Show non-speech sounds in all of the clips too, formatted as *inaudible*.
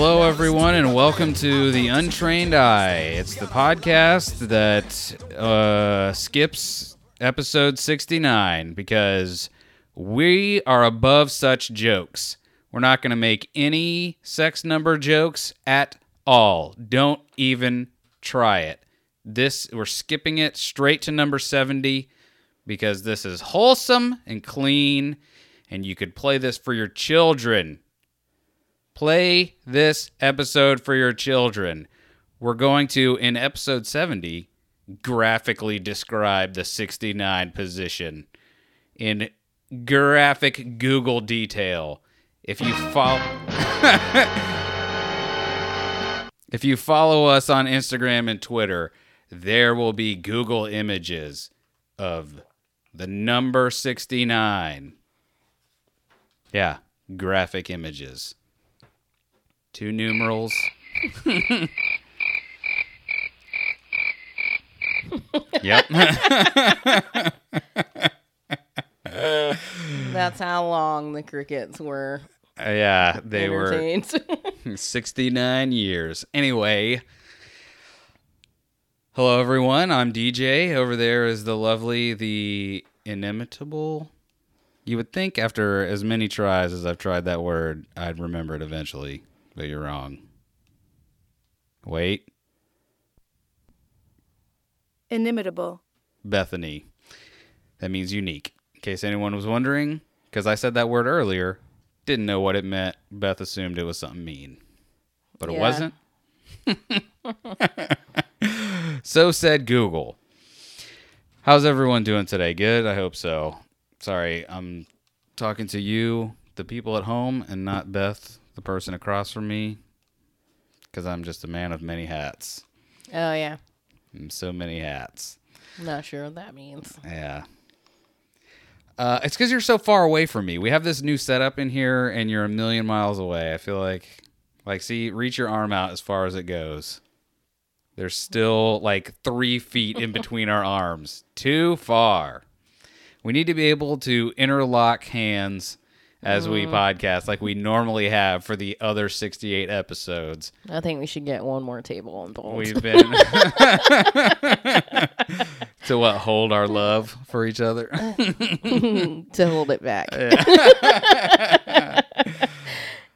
Hello, everyone, and welcome to The Untrained Eye. It's the podcast that uh, skips episode 69 because we are above such jokes. We're not going to make any sex number jokes at all. Don't even try it. This we're skipping it straight to number 70 because this is wholesome and clean and you could play this for your children. Play this episode for your children. We're going to, in episode 70, graphically describe the 69 position in graphic Google detail. If you follow. *laughs* if you follow us on Instagram and Twitter, there will be Google images of the number 69. Yeah, graphic images. Two numerals. yep. That's how long the crickets were Uh, yeah, they were *laughs* 69 years. Anyway, hello everyone. I'm DJ. Over there is the lovely, the inimitable. You would think after as many tries as I've tried that word, I'd remember it eventually, but you're wrong. Wait, Inimitable. Bethany. That means unique. In case anyone was wondering, because I said that word earlier, didn't know what it meant. Beth assumed it was something mean, but it Yeah. wasn't. *laughs* so said Google. How's everyone doing today? Good? I hope so. Sorry, I'm talking to you, the people at home, and not Beth, the person across from me, because I'm just a man of many hats. oh yeah. And so many hats. Not sure what that means. Yeah. Uh, it's because you're so far away from me. We have this new setup in here, and you're a million miles away. I feel like, like, see, reach your arm out as far as it goes. There's still like three feet in between our arms. Too far. We need to be able to interlock hands as we podcast like we normally have for the other 68 episodes. I think we should get one more table involved. We've been *laughs* *laughs* to what hold our love for each other. *laughs* to hold it back.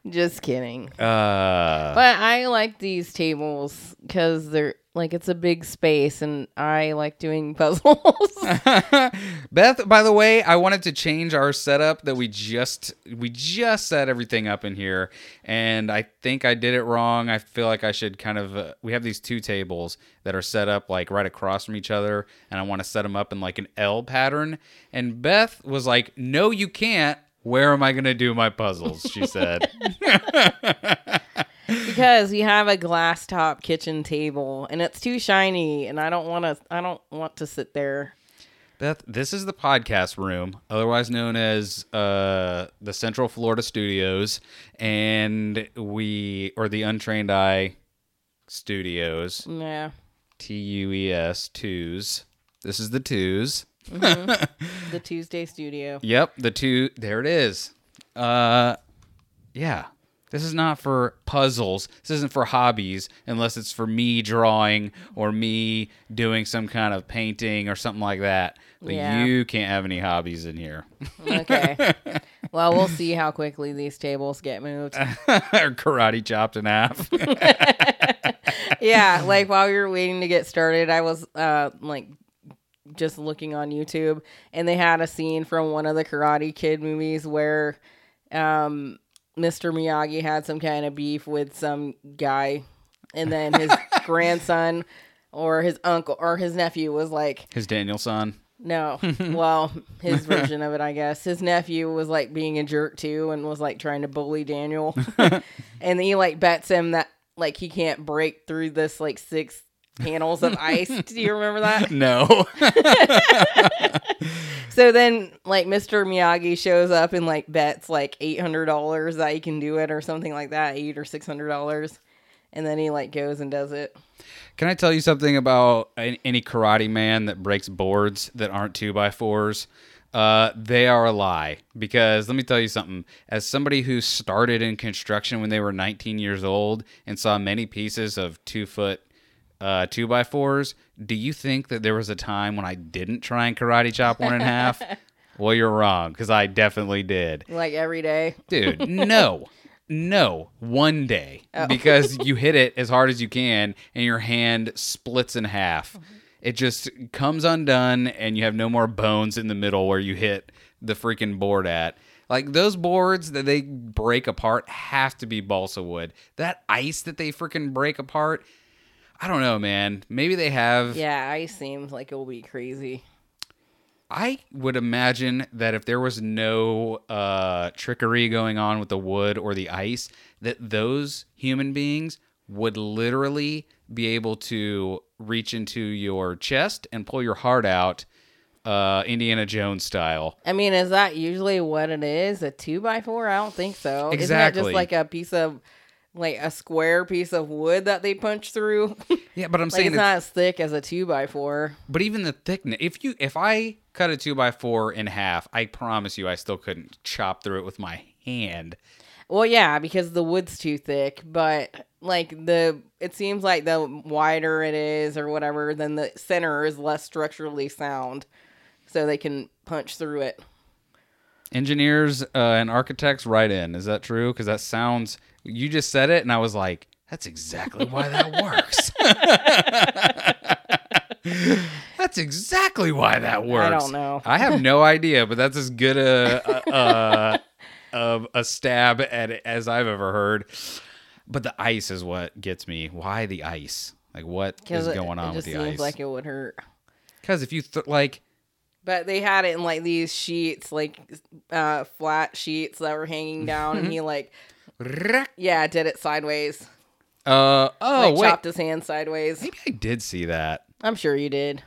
Just kidding. Uh, But I like these tables because they're like it's a big space, and I like doing *laughs* puzzles. *laughs* Beth, by the way, I wanted to change our setup that we just we just set everything up in here, and I think I did it wrong. I feel like I should kind of uh, we have these two tables that are set up like right across from each other, and I want to set them up in like an L pattern. And Beth was like, "No, you can't." Where am I going to do my puzzles? She said. *laughs* because we have a glass top kitchen table, and it's too shiny, and I don't want to. I don't want to sit there. Beth, this is the podcast room, otherwise known as uh, the Central Florida Studios, and we or the Untrained Eye Studios, Yeah. T U E S twos. This is the twos. The *laughs* Tuesday studio. Yep, the two. There it is. Uh, yeah. This is not for puzzles. This isn't for hobbies, unless it's for me drawing or me doing some kind of painting or something like that. Yeah. you can't have any hobbies in here. Okay. *laughs* well, we'll see how quickly these tables get moved. *laughs* or karate chopped in half. *laughs* yeah, like while we were waiting to get started, I was uh like just looking on YouTube and they had a scene from one of the Karate Kid movies where um Mr. Miyagi had some kind of beef with some guy and then his *laughs* grandson or his uncle or his nephew was like His Daniel-san. no. *laughs* Well, his version of it, I guess. His nephew was like being a jerk too and was like trying to bully Daniel. *laughs* and he like bets him that like he can't break through this like six panels of ice. Do you remember that? *laughs* No. *laughs* So then like Mr. Miyagi shows up and like bets like $800 that he can do it or something like that, 8 or $600. And then he like goes and does it. Can I tell you something about any karate man that breaks boards that aren't two by fours? Uh, they are a lie because let me tell you something. As somebody who started in construction when they were 19 years old and saw many pieces of two foot uh, two by fours, do you think that there was a time when I didn't try and karate chop one in half? *laughs* Well, you're wrong because I definitely did. Like every day. Dude, no. No, one day Oh. because *laughs* you hit it as hard as you can and your hand splits in half. It just comes undone and you have no more bones in the middle where you hit the freaking board at. Like those boards that they break apart have to be balsa wood. That ice that they freaking break apart, I don't know, man. Maybe they have Yeah, I seems like it'll be crazy. I would imagine that if there was no uh, trickery going on with the wood or the ice, that those human beings would literally be able to reach into your chest and pull your heart out, uh, Indiana Jones style. I mean, is that usually what it is? A two by four? I don't think so. Exactly. Isn't that just like a piece of, like a square piece of wood that they punch through? *laughs* Yeah, but I'm like saying, it's it's- not as thick as a two by four. but even the thickness. If you, if I cut a two by four in half, I promise you, I still couldn't chop through it with my hand. Well, yeah, because the wood's too thick, but like the it seems like the wider it is or whatever, then the center is less structurally sound, so they can punch through it. Engineers uh, and architects write in. Is that true? Because that sounds. You just said it, and I was like, "That's exactly why that *laughs* works." *laughs* that's exactly why that works. I don't know. I have no idea, but that's as good a a, a, *laughs* a, stab at it as I've ever heard. But the ice is what gets me. Why the ice? Like, what is Because it, going on it with the seems ice? like it would hurt. Because if you th- like, But they had it in like these sheets, like uh, flat sheets that were hanging down, and he like, yeah, did it sideways. uh oh like wait, chopped his hand sideways. maybe I did see that. I'm sure you did.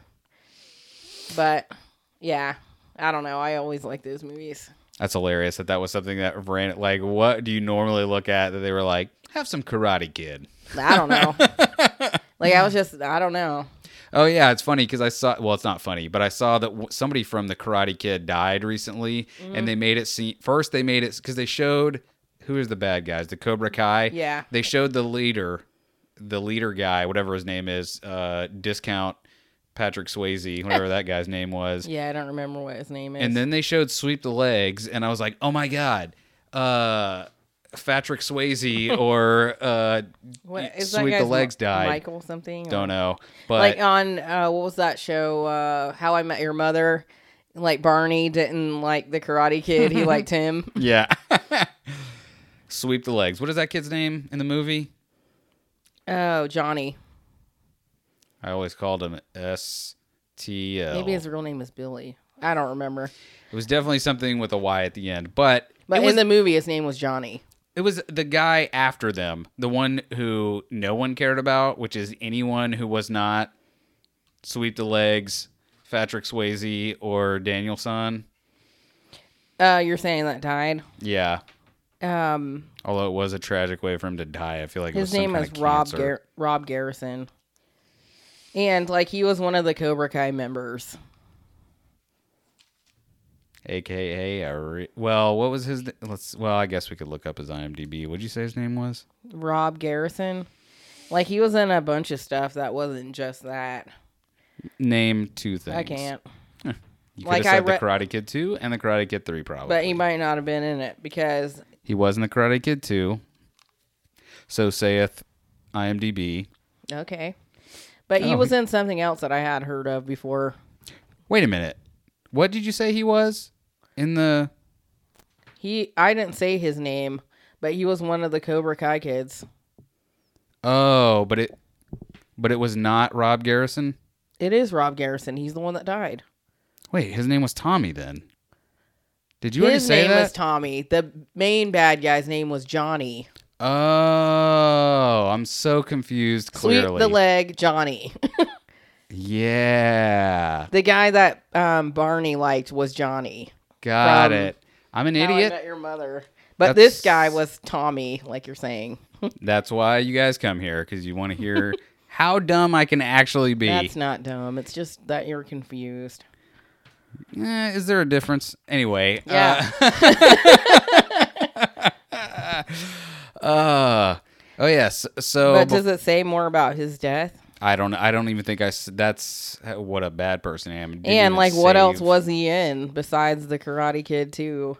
But yeah, I don't know. I always like those movies. That's hilarious that that was something that ran. Like, what do you normally look at that they were like, have some Karate Kid? I don't know. *laughs* like I was just, I don't know. Oh yeah, it's funny because I saw. Well, it's not funny, but I saw that w- somebody from the Karate Kid died recently, and they made it seem. First, they made it because they showed who is the bad guys, the Cobra Kai. Yeah. They showed the leader, the leader guy, whatever his name is, uh, discount Patrick Swayze, whatever that guy's name was. *laughs* Yeah, I don't remember what his name is. And then they showed sweep the legs, and I was like, oh my god, uh, Patrick Swayze *laughs* or uh, what sweep the legs died. Michael something. Don't Or- know, but Like on uh, what was that show? Uh, How I Met Your Mother. Like Barney didn't like the Karate Kid. He liked *laughs* him. yeah, *laughs* sweep the legs. What is that kid's name in the movie? Oh, Johnny. I always called him S T L. Maybe his real name is Billy. I don't remember. It was definitely something with a Y at the end, but But was, in the movie, his name was Johnny. It was the guy after them, the one who no one cared about, which is anyone who was not sweep the legs, Patrick Swayze or Daniel-san. Uh, you're saying that died. Yeah, Um, although it was a tragic way for him to die. I feel like it was his some name of Rob. Gar- Rob Garrison, and like he was one of the Cobra Kai members. Aka well, what was his? Let's well, I guess we could look up his IMDb. What'd you say his name was? Rob Garrison, like he was in a bunch of stuff that wasn't just that. Name two things. I can't, You could Like, have said re- the Karate Kid two and the Karate Kid three, probably. but he might not have been in it because He was in the Karate Kid 2. So saith IMDb. okay, but he Oh, was in something else that I had heard of before. Wait a minute. What did you say he was in the? He, I didn't say his name, but he was one of the Cobra Kai kids. Oh, but it, but it was not Rob Garrison. It is Rob Garrison. He's the one that died. Wait, his name was Tommy then. Did you already His say name that? was Tommy. The main bad guy's name was Johnny. oh, I'm so confused. Clearly, Sweep the leg, Johnny. *laughs* yeah, the guy that um, Barney liked was Johnny. Got it. I'm an How I idiot. Met Your Mother. But this guy was Tommy, like you're saying. *laughs* That's why you guys come here because you want to hear how dumb I can actually be. That's not dumb. It's just that you're confused. Eh, is there a difference? Anyway. Yeah. Uh, *laughs* uh, oh yes. So but does it say more about his death? I don't. I don't even think I. That's what a bad person I am. And like, what else was he in besides the Karate Kid too?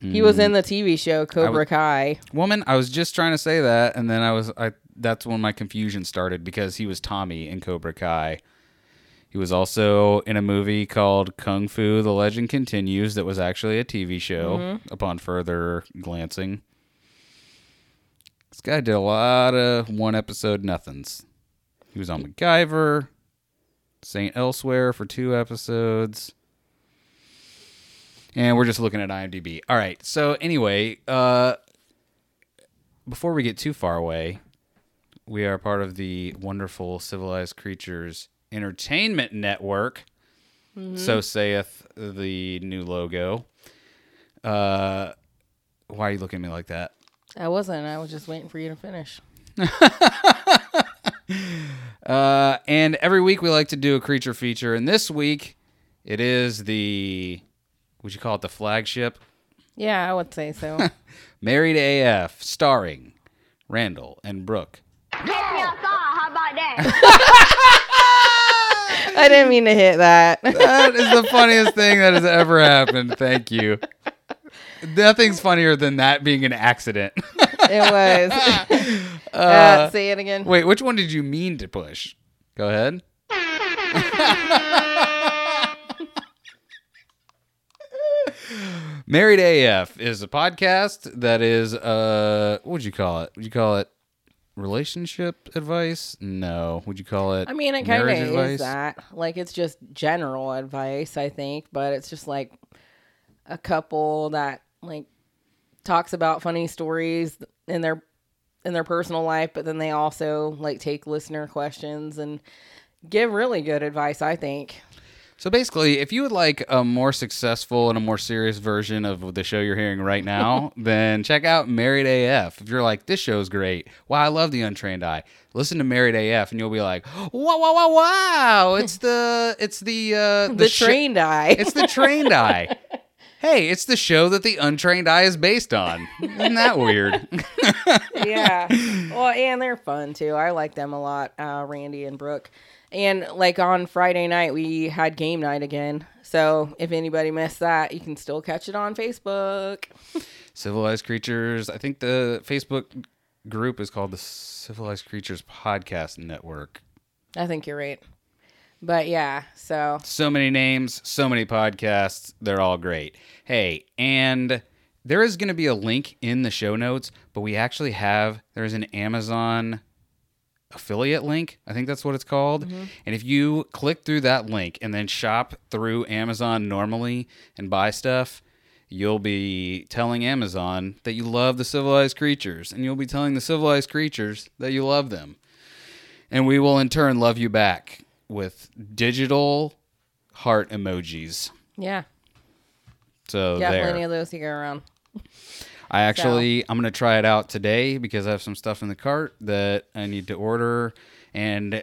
He was Mm. in the TV show Cobra Kai. Woman, I was just trying to say that, and then I was. I. That's when my confusion started because he was Tommy in Cobra Kai. He was also in a movie called Kung Fu: The Legend Continues that was actually a TV show. Mm-hmm. Upon further glancing, guy did a lot of one episode nothings. He was on MacGyver, Saint Elsewhere for two episodes. And we're just looking at IMDb. All right. So anyway, uh before we get too far away, we are part of the wonderful Civilized Creatures Entertainment Network. So saith the new logo. Uh why are you looking at me like that? I wasn't. I was just waiting for you to finish. *laughs* Uh, and every week we like to do a creature feature, and this week it is the would you call it the flagship? Yeah, I would say so. *laughs* Married AF, starring Randall and Brooke. Take me outside. How about that? I didn't mean to hit that. That is the funniest thing that has ever happened. Thank you. Nothing's funnier than that being an accident. it was. *laughs* uh, say it again. Wait, which one did you mean to push? Go ahead. *laughs* Married AF is a podcast that is uh what would you call it? Would you call it relationship advice? No. Would you call it I mean, it kind of marriage is advice? that. Like, it's just general advice, I think, but it's just like a couple that like talks about funny stories in their in their personal life, but then they also like take listener questions and give really good advice. I think. So basically, if you would like a more successful and a more serious version of the show you're hearing right now, *laughs* then check out Married AF. If you're like, this show's great, wow, I love the Untrained Eye. Listen to Married AF, and you'll be like, wow, wow, wow, wow! It's the, it's the, uh, *laughs* The, sho- trained eye. it's the Trained Eye. *laughs* Hey, it's the show that the Untrained Eye is based on. Isn't that weird? *laughs* yeah. *laughs* Well, and they're fun too. I like them a lot, uh, Randy and Brooke. And like on Friday night, we had game night again. So if anybody missed that, you can still catch it on Facebook. Civilized Creatures. I think the Facebook group is called the Civilized Creatures Podcast Network. I think you're right. But yeah, so so many names, so many podcasts. They're all great. Hey, and there is going to be a link in the show notes, but we actually have there's an Amazon affiliate link. I think that's what it's called. Mm-hmm. And if you click through that link and then shop through Amazon normally and buy stuff, you'll be telling Amazon that you love the civilized creatures, and you'll be telling the civilized creatures that you love them. And we will in turn love you back with digital heart emojis. yeah, So yeah, there. plenty of those to go around. I actually I'm gonna try it out today because I have some stuff in the cart that I need to order, and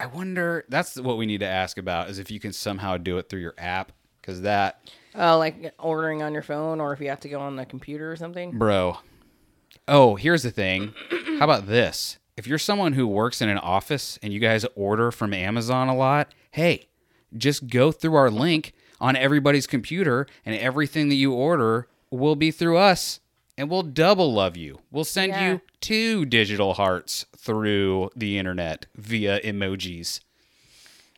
I wonder that's what we need to ask about is if you can somehow do it through your app because that Oh, like ordering on your phone, or if you have to go on the computer or something. bro. Oh, here's the thing. How about this? If you're someone who works in an office and you guys order from Amazon a lot, hey, just go through our link on everybody's computer and everything that you order will be through us and we'll double love you. We'll send Yeah. you two digital hearts through the internet via emojis.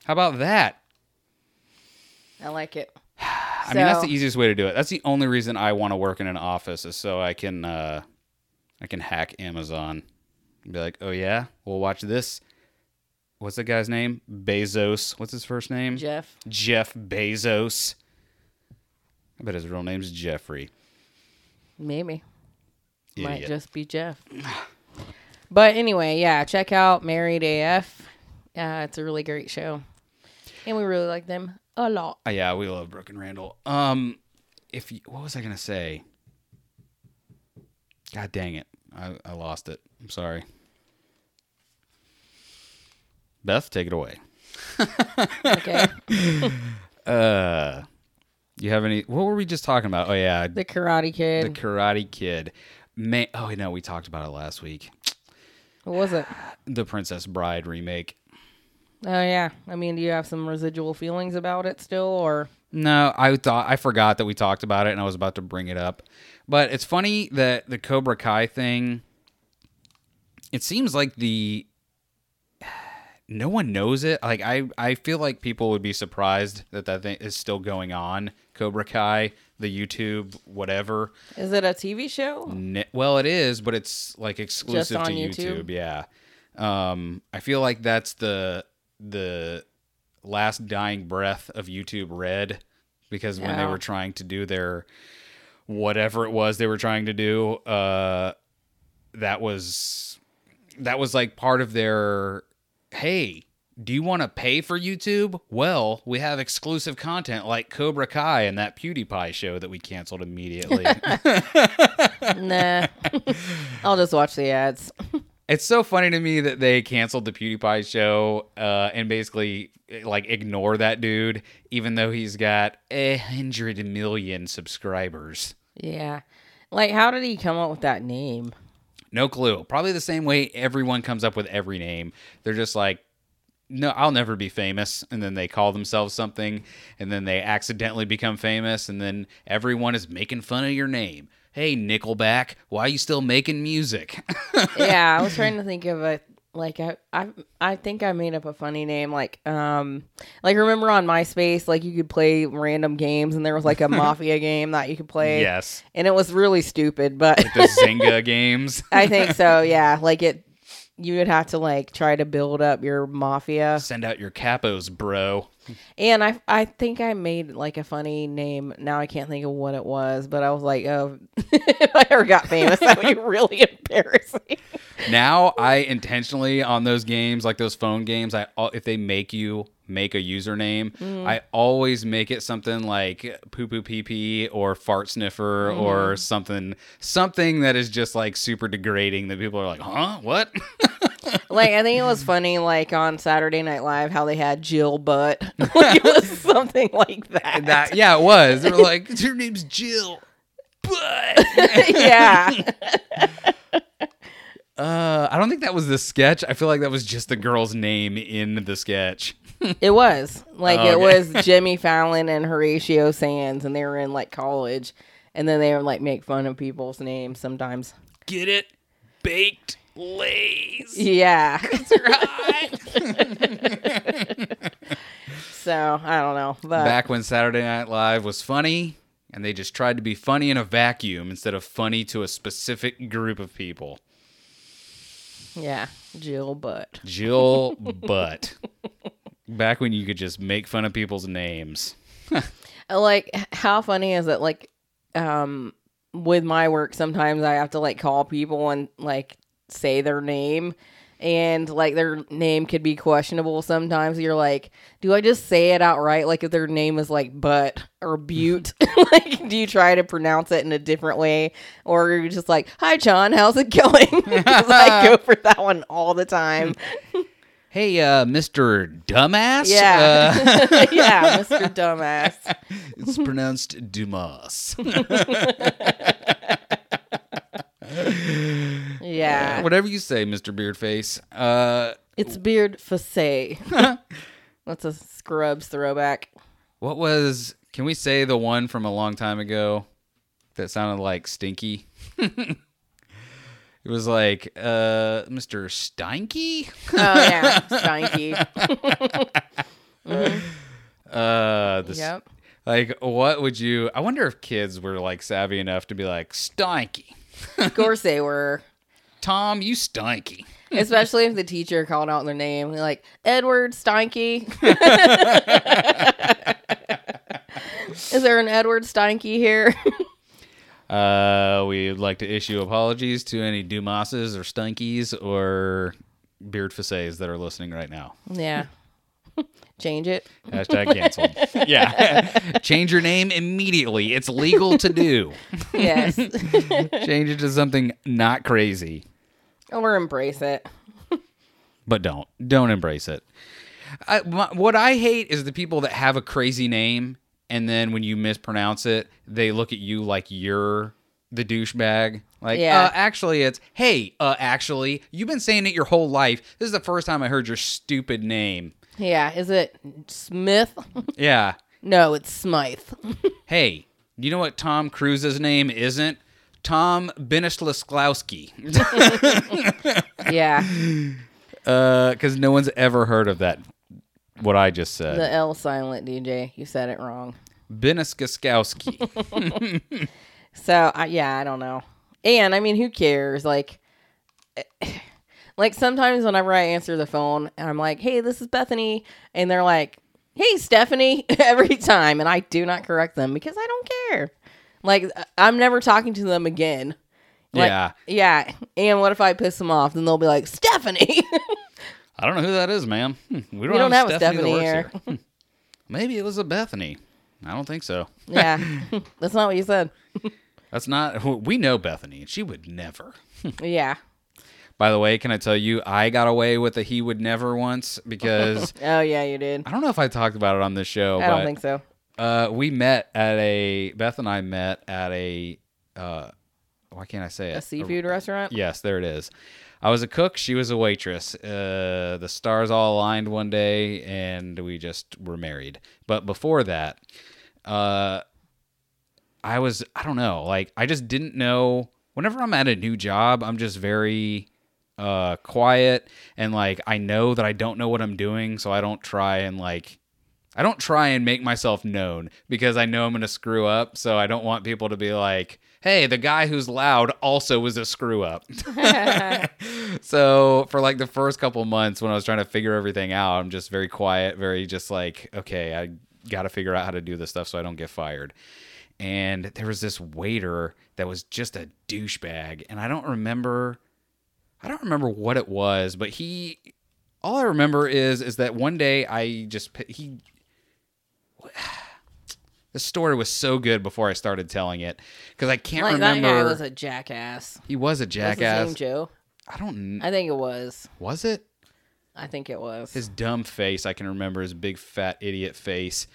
How about that? I like it. *sighs* I mean, that's the easiest way to do it. That's the only reason I want to work in an office is so I can uh, I can hack Amazon. And be like, oh yeah, we'll watch this. What's the guy's name? Bezos. What's his first name? Jeff. Jeff Bezos. I bet his real name's Jeffrey. Maybe. Might just be Jeff. but anyway, yeah, check out Married AF. Uh, it's a really great show. And we really like them a lot. Oh, yeah, we love Brooke and Randall. Um, if you, what was I gonna say? God dang it, I, I lost it. I'm sorry. Beth, take it away. *laughs* Okay. *laughs* Uh, you have any? What were we just talking about? Oh yeah, The Karate Kid. the Karate Kid. May, oh no, we talked about it last week. what was it? The Princess Bride remake. Oh yeah. I mean, do you have some residual feelings about it still, or No, I thought I forgot that we talked about it, and I was about to bring it up. But it's funny that the Cobra Kai thing. It seems like the no one knows it. Like I, I feel like people would be surprised that that thing is still going on. Cobra Kai, the YouTube, whatever. is it a TV show? Well, it is, but it's like exclusive to YouTube? YouTube. Yeah. Um, I feel like that's the the last dying breath of YouTube Red because when they were trying to do their whatever it was they were trying to do, uh, that was that was like part of their hey. Do you want to pay for YouTube? Well, we have exclusive content like Cobra Kai and that PewDiePie show that we canceled immediately. *laughs* nah. *laughs* I'll just watch the ads. It's so funny to me that they canceled the PewDiePie show uh, and basically like ignore that dude, even though he's got a hundred million subscribers. Yeah. Like, how did he come up with that name? No clue. Probably the same way everyone comes up with every name. They're just like, no, I'll never be famous. And then they call themselves something, and then they accidentally become famous, and then everyone is making fun of your name. Hey, Nickelback, why are you still making music? *laughs* yeah, I was trying to think of a like I, I I think I made up a funny name like um like remember on MySpace like you could play random games and there was like a *laughs* mafia game that you could play yes. and it was really stupid but The *laughs* Zynga games. I think so *laughs* yeah like it you would have to like try to build up your mafia Send out your capos, bro. And I I think I made like a funny name now I can't think of what it was but I was like oh *laughs* if I ever got famous that would be *laughs* really embarrassing Now I intentionally on those games, like those phone games, I if they make you make a username, mm. I always make it something like poo poo pee pee or fart sniffer or mm-hmm. something something that is just like super degrading that people are like, huh? What? *laughs* *laughs* Like I think it was funny, like on Saturday Night Live, how they had Jill Butt. *laughs* like, it was *laughs* something like that. that yeah, it was. They were like, Your name's Jill. Butt. yeah, uh I don't think that was the sketch. I feel like that was just the girl's name in the sketch. it was like Oh, it was Jimmy Fallon and Horatio Sanz, and they were in like college, and then they would like make fun of people's names sometimes. Get it? Baked Lays. Yeah, *laughs* *laughs* so I don't know, but back when Saturday Night Live was funny, and they just tried to be funny in a vacuum instead of funny to a specific group of people. yeah, Jill Butt. Jill *laughs* Butt. Back when you could just make fun of people's names. like how funny is it like um with my work sometimes i have to like call people and like say their name and like their name could be questionable sometimes you're like do i just say it outright like if their name is like butt or butte *laughs* like do you try to pronounce it in a different way or you're you just like hi john how's it going *laughs* 'Cause i go *laughs* for that one all the time Hey, uh, Mr. Dumbass? yeah Uh, yeah mr dumbass it's pronounced Dumas. Yeah Whatever you say, Mr. Beardface. Uh, It's beard facet. *laughs* That's a Scrubs throwback. what was, can we say the one from a long time ago that sounded like Stinky? *laughs* it was like, uh, Mr. Steinke? Oh yeah, Steinke. *laughs* Uh, the, yep. Like, what would you? I wonder if kids were like savvy enough to be like, Stinky. Of course they were. Tom, you stinky. *laughs* Especially if the teacher called out their name, like Edward Steinke. *laughs* Is there an Edward Steinke here? *laughs* Uh, we'd like to issue apologies to any Dumases or Stunkies or Beard Facets that are listening right now. yeah. *laughs* Change it. Hashtag canceled. *laughs* yeah. Change your name immediately. It's legal to do. Yes. *laughs* Change it to something not crazy. or embrace it. But don't. Don't embrace it. I, my, what I hate is the people that have a crazy name and then when you mispronounce it, they look at you like you're the douchebag. Like, Yeah. uh, actually, it's hey, uh, actually, you've been saying it your whole life. This is the first time I heard your stupid name. Yeah, is it Smith? *laughs* Yeah. no, it's Smythe. *laughs* Hey, you know what Tom Cruise's name isn't? Tom Benislawski. *laughs* yeah, uh, Because no one's ever heard of that. What I just said. the L silent DJ. You said it wrong. Beniskowski. So I yeah, I don't know. And I mean, who cares? Like, like sometimes whenever I answer the phone and I'm like, "Hey, this is Bethany," and they're like, "Hey, Stephanie," *laughs* every time, and I do not correct them because I don't care. Like, I'm never talking to them again. Like, yeah. yeah. And what if I piss them off? Then they'll be like, "Stephanie." *laughs* I don't know who that is, ma'am. Hmm, We don't, don't have, have Stephanie, that Stephanie here. Hmm. Maybe it was a Bethany. I don't think so. *laughs* yeah, that's not what you said. That's not. We know Bethany, and she would never. Yeah. By the way, can I tell you, I got away with a he would never once because *laughs* Oh yeah, you did. I don't know if I talked about it on this show, I but don't think so. uh, we met at a Beth and I met at a. Uh, why can't I say it? A seafood restaurant. Yes, there it is. I was a cook. She was a waitress. Uh, the stars all aligned one day, and we just were married. But before that, uh, I was I don't know. Like I just didn't know. Whenever I'm at a new job, I'm just very uh, quiet and like I know that I don't know what I'm doing, so I don't try and like I don't try and make myself known because I know I'm going to screw up. So I don't want people to be like, hey, the guy who's loud also was a screw up. *laughs* *laughs* so for like the first couple months when I was trying to figure everything out, I'm just very quiet, very just like, okay, I got to figure out how to do this stuff so I don't get fired. And there was this waiter that was just a douchebag. And I don't remember. I don't remember what it was, but he all I remember is is that one day I just he *sighs* the story was so good before I started telling it because I can't Like remember. that guy was a jackass. he was a Was his jackass. name Joe? I don't. I think it was. Was it I think it was. his dumb face? I can remember his big fat idiot face.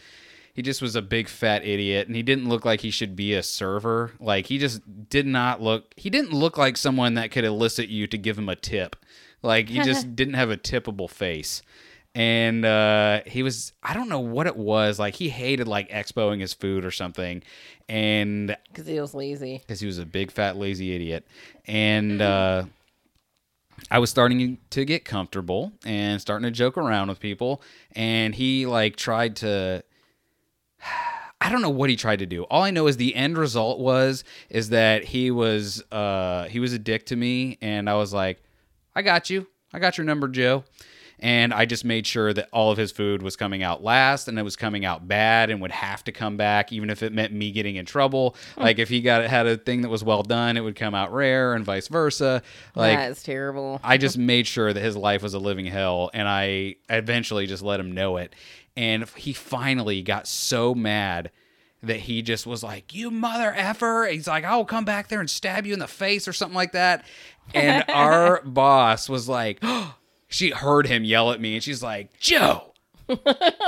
He just was a big fat idiot, and he didn't look like he should be a server. Like he just did not look. He didn't look like someone that could elicit you to give him a tip. Like he just *laughs* didn't have a tippable face. And uh, he was, I don't know what it was. Like he hated like expoing his food or something. And because he was lazy. because he was a big fat lazy idiot and uh, i was starting to get comfortable and starting to joke around with people and he like tried to *sighs* i don't know what he tried to do all i know is the end result was is that he was uh he was a dick to me and i was like i got you i got your number joe and I just made sure that all of his food was coming out last and it was coming out bad and would have to come back even if it meant me getting in trouble. Like if he got had a thing that was well done, it would come out rare and vice versa. Like that is terrible. I just made sure that his life was a living hell, and I eventually just let him know it. And he finally got so mad that he just was like, "You mother effer!" He's like, "I will come back there and stab you in the face or something like that." And our *laughs* boss was like, *gasps* she heard him yell at me, and she's like, "Joe." *laughs*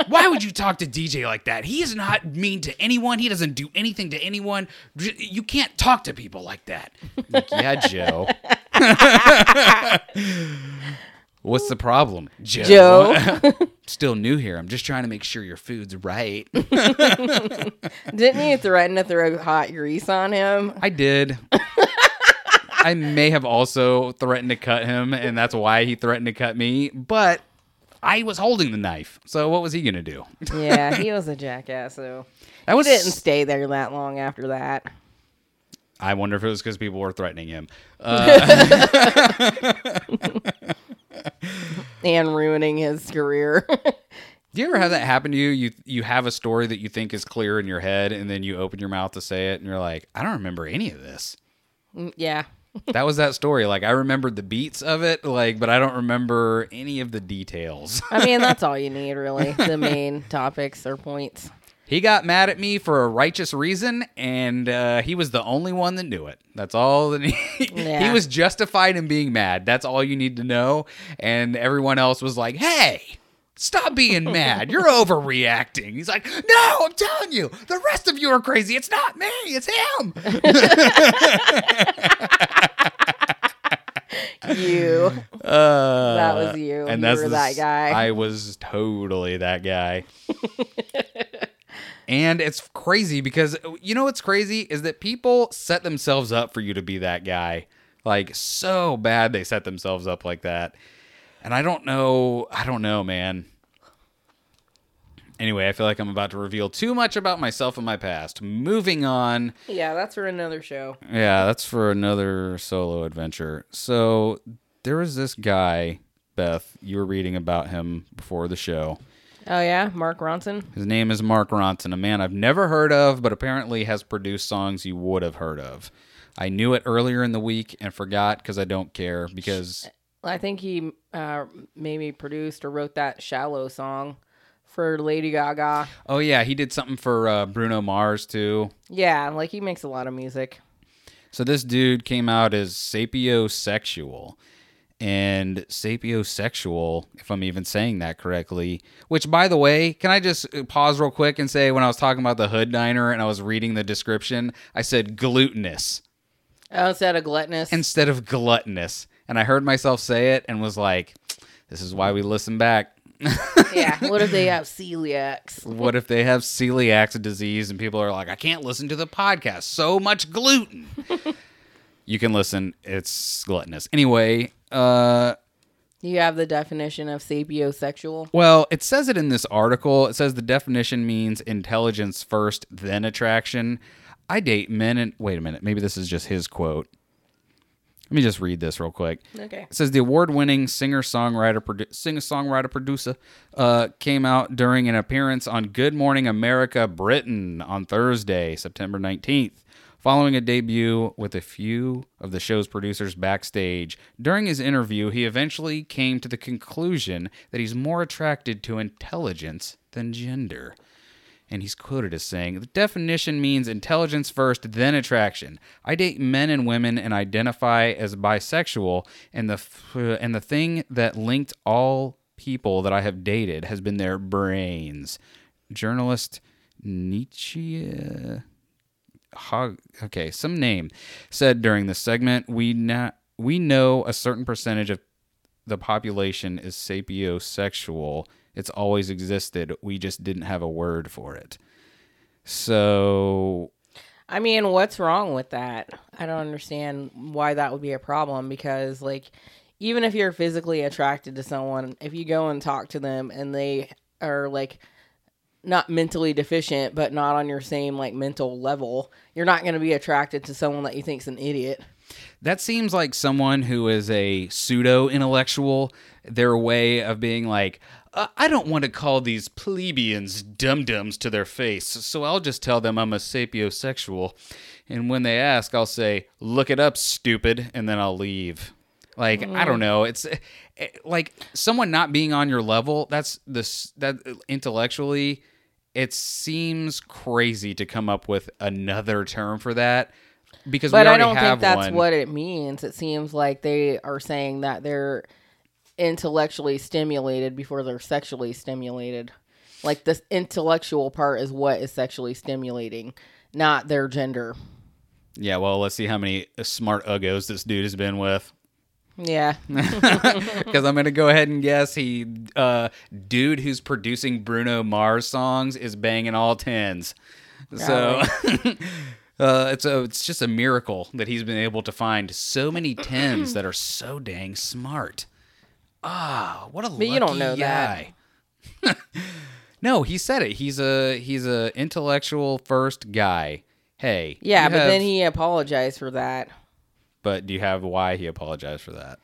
Why would you talk to DJ like that? He is not mean to anyone. He doesn't do anything to anyone. You can't talk to people like that. Like, yeah, Joe. *laughs* What's the problem, Joe? Joe. *laughs* *laughs* Still new here. I'm just trying to make sure your food's right. *laughs* Didn't you threaten to throw hot grease on him? I did. I may have also threatened to cut him, and that's why he threatened to cut me. But I was holding the knife, so what was he gonna do? Yeah, he was a jackass. So That was. didn't stay there that long after that. I wonder if it was because people were threatening him. Uh, and ruining his career. *laughs* do you ever have that happen to you? You you have a story that you think is clear in your head, and then you open your mouth to say it, and you're like, I don't remember any of this. Mm, yeah. *laughs* that was that story. Like I remembered the beats of it, like, but I don't remember any of the details. I mean, that's all you need, really. *laughs* The main topics or points. He got mad at me for a righteous reason, and uh, he was the only one that knew it. That's all that *laughs* he. he was justified in being mad. That's all you need to know. And everyone else was like, "Hey, Stop being mad. You're *laughs* overreacting. He's like, No, I'm telling you, the rest of you are crazy. It's not me, it's him. *laughs* You. Uh, That was you. And You were that guy. I was totally that guy. And it's crazy because you know what's crazy is that people set themselves up for you to be that guy. Like so bad they set themselves up like that. And I don't know, I don't know, man. Anyway, I feel like I'm about to reveal too much about myself and my past. Moving on. Yeah, that's for another show. Yeah, that's for another solo adventure. So there was this guy, Beth. You were reading about him before the show. Oh yeah, Mark Ronson. His name is Mark Ronson, a man I've never heard of, but apparently has produced songs you would have heard of. I knew it earlier in the week and forgot because I don't care. Because I think he uh, maybe produced or wrote that "Shallow" song for Lady Gaga. oh yeah, he did something for uh, Bruno Mars too. Yeah, like he makes a lot of music. So this dude came out as sapiosexual. And sapiosexual, if I'm even saying that correctly, which by the way, can I just uh, pause real quick and say when I was talking about the hood diner and I was reading the description, I said glutinous Oh, instead of gluttonous. instead of gluttonous. And I heard myself say it and was like, this is why we listen back. *laughs* yeah. What if they have celiacs? What if they have celiac disease and people are like, I can't listen to the podcast, so much gluten? *laughs* you can listen, it's gluttonous. Anyway, uh, You have the definition of sapiosexual. well, it says it in this article. It says the definition means intelligence first, then attraction. I date men and wait a minute, maybe this is just his quote. Let me just read this real quick. Okay. It says the award-winning singer-songwriter, produ- singer-songwriter, producer, uh, came out during an appearance on Good Morning America Britain on Thursday, September nineteenth. Following a debut with a few of the show's producers backstage, during his interview, he eventually came to the conclusion that he's more attracted to intelligence than gender and he's quoted as saying, The definition means intelligence first, then attraction. I date men and women and identify as bisexual, and the, f- and the thing that linked all people that I have dated has been their brains. Journalist Nietzsche. Hog, okay, some name said during the segment, we not we know a certain percentage of the population is sapiosexual. It's always existed. We just didn't have a word for it. So, I mean, what's wrong with that? I don't understand why that would be a problem because, like, even if you're physically attracted to someone, if you go and talk to them and they are like not mentally deficient, but not on your same like mental level, you're not going to be attracted to someone that you think's an idiot. that seems like someone who is a pseudo intellectual, their way of being like, uh, I don't want to call these plebeians dum dums to their face, so I'll just tell them I'm a sapiosexual. And when they ask, I'll say, Look it up, stupid, and then I'll leave. Like, I don't know. It's eh, like someone not being on your level, that's this, that intellectually, it seems crazy to come up with another term for that. Because But I don't think that's one. what it means. It seems like they are saying that they're intellectually stimulated before they're sexually stimulated. Like this intellectual part is what is sexually stimulating, not their gender. Yeah, well, let's see how many smart uggos this dude has been with. Yeah. *laughs* *laughs* Because I'm gonna go ahead and guess he, uh, dude who's producing Bruno Mars songs is banging all tens. So, *laughs* uh, it's a, it's just a miracle that he's been able to find so many tens that are so dang smart. Ah, what a But lucky you don't know that. guy. no, he said it. He's a he's a intellectual first guy. Hey, Yeah, but then he apologized for that. But do you have why he apologized for that?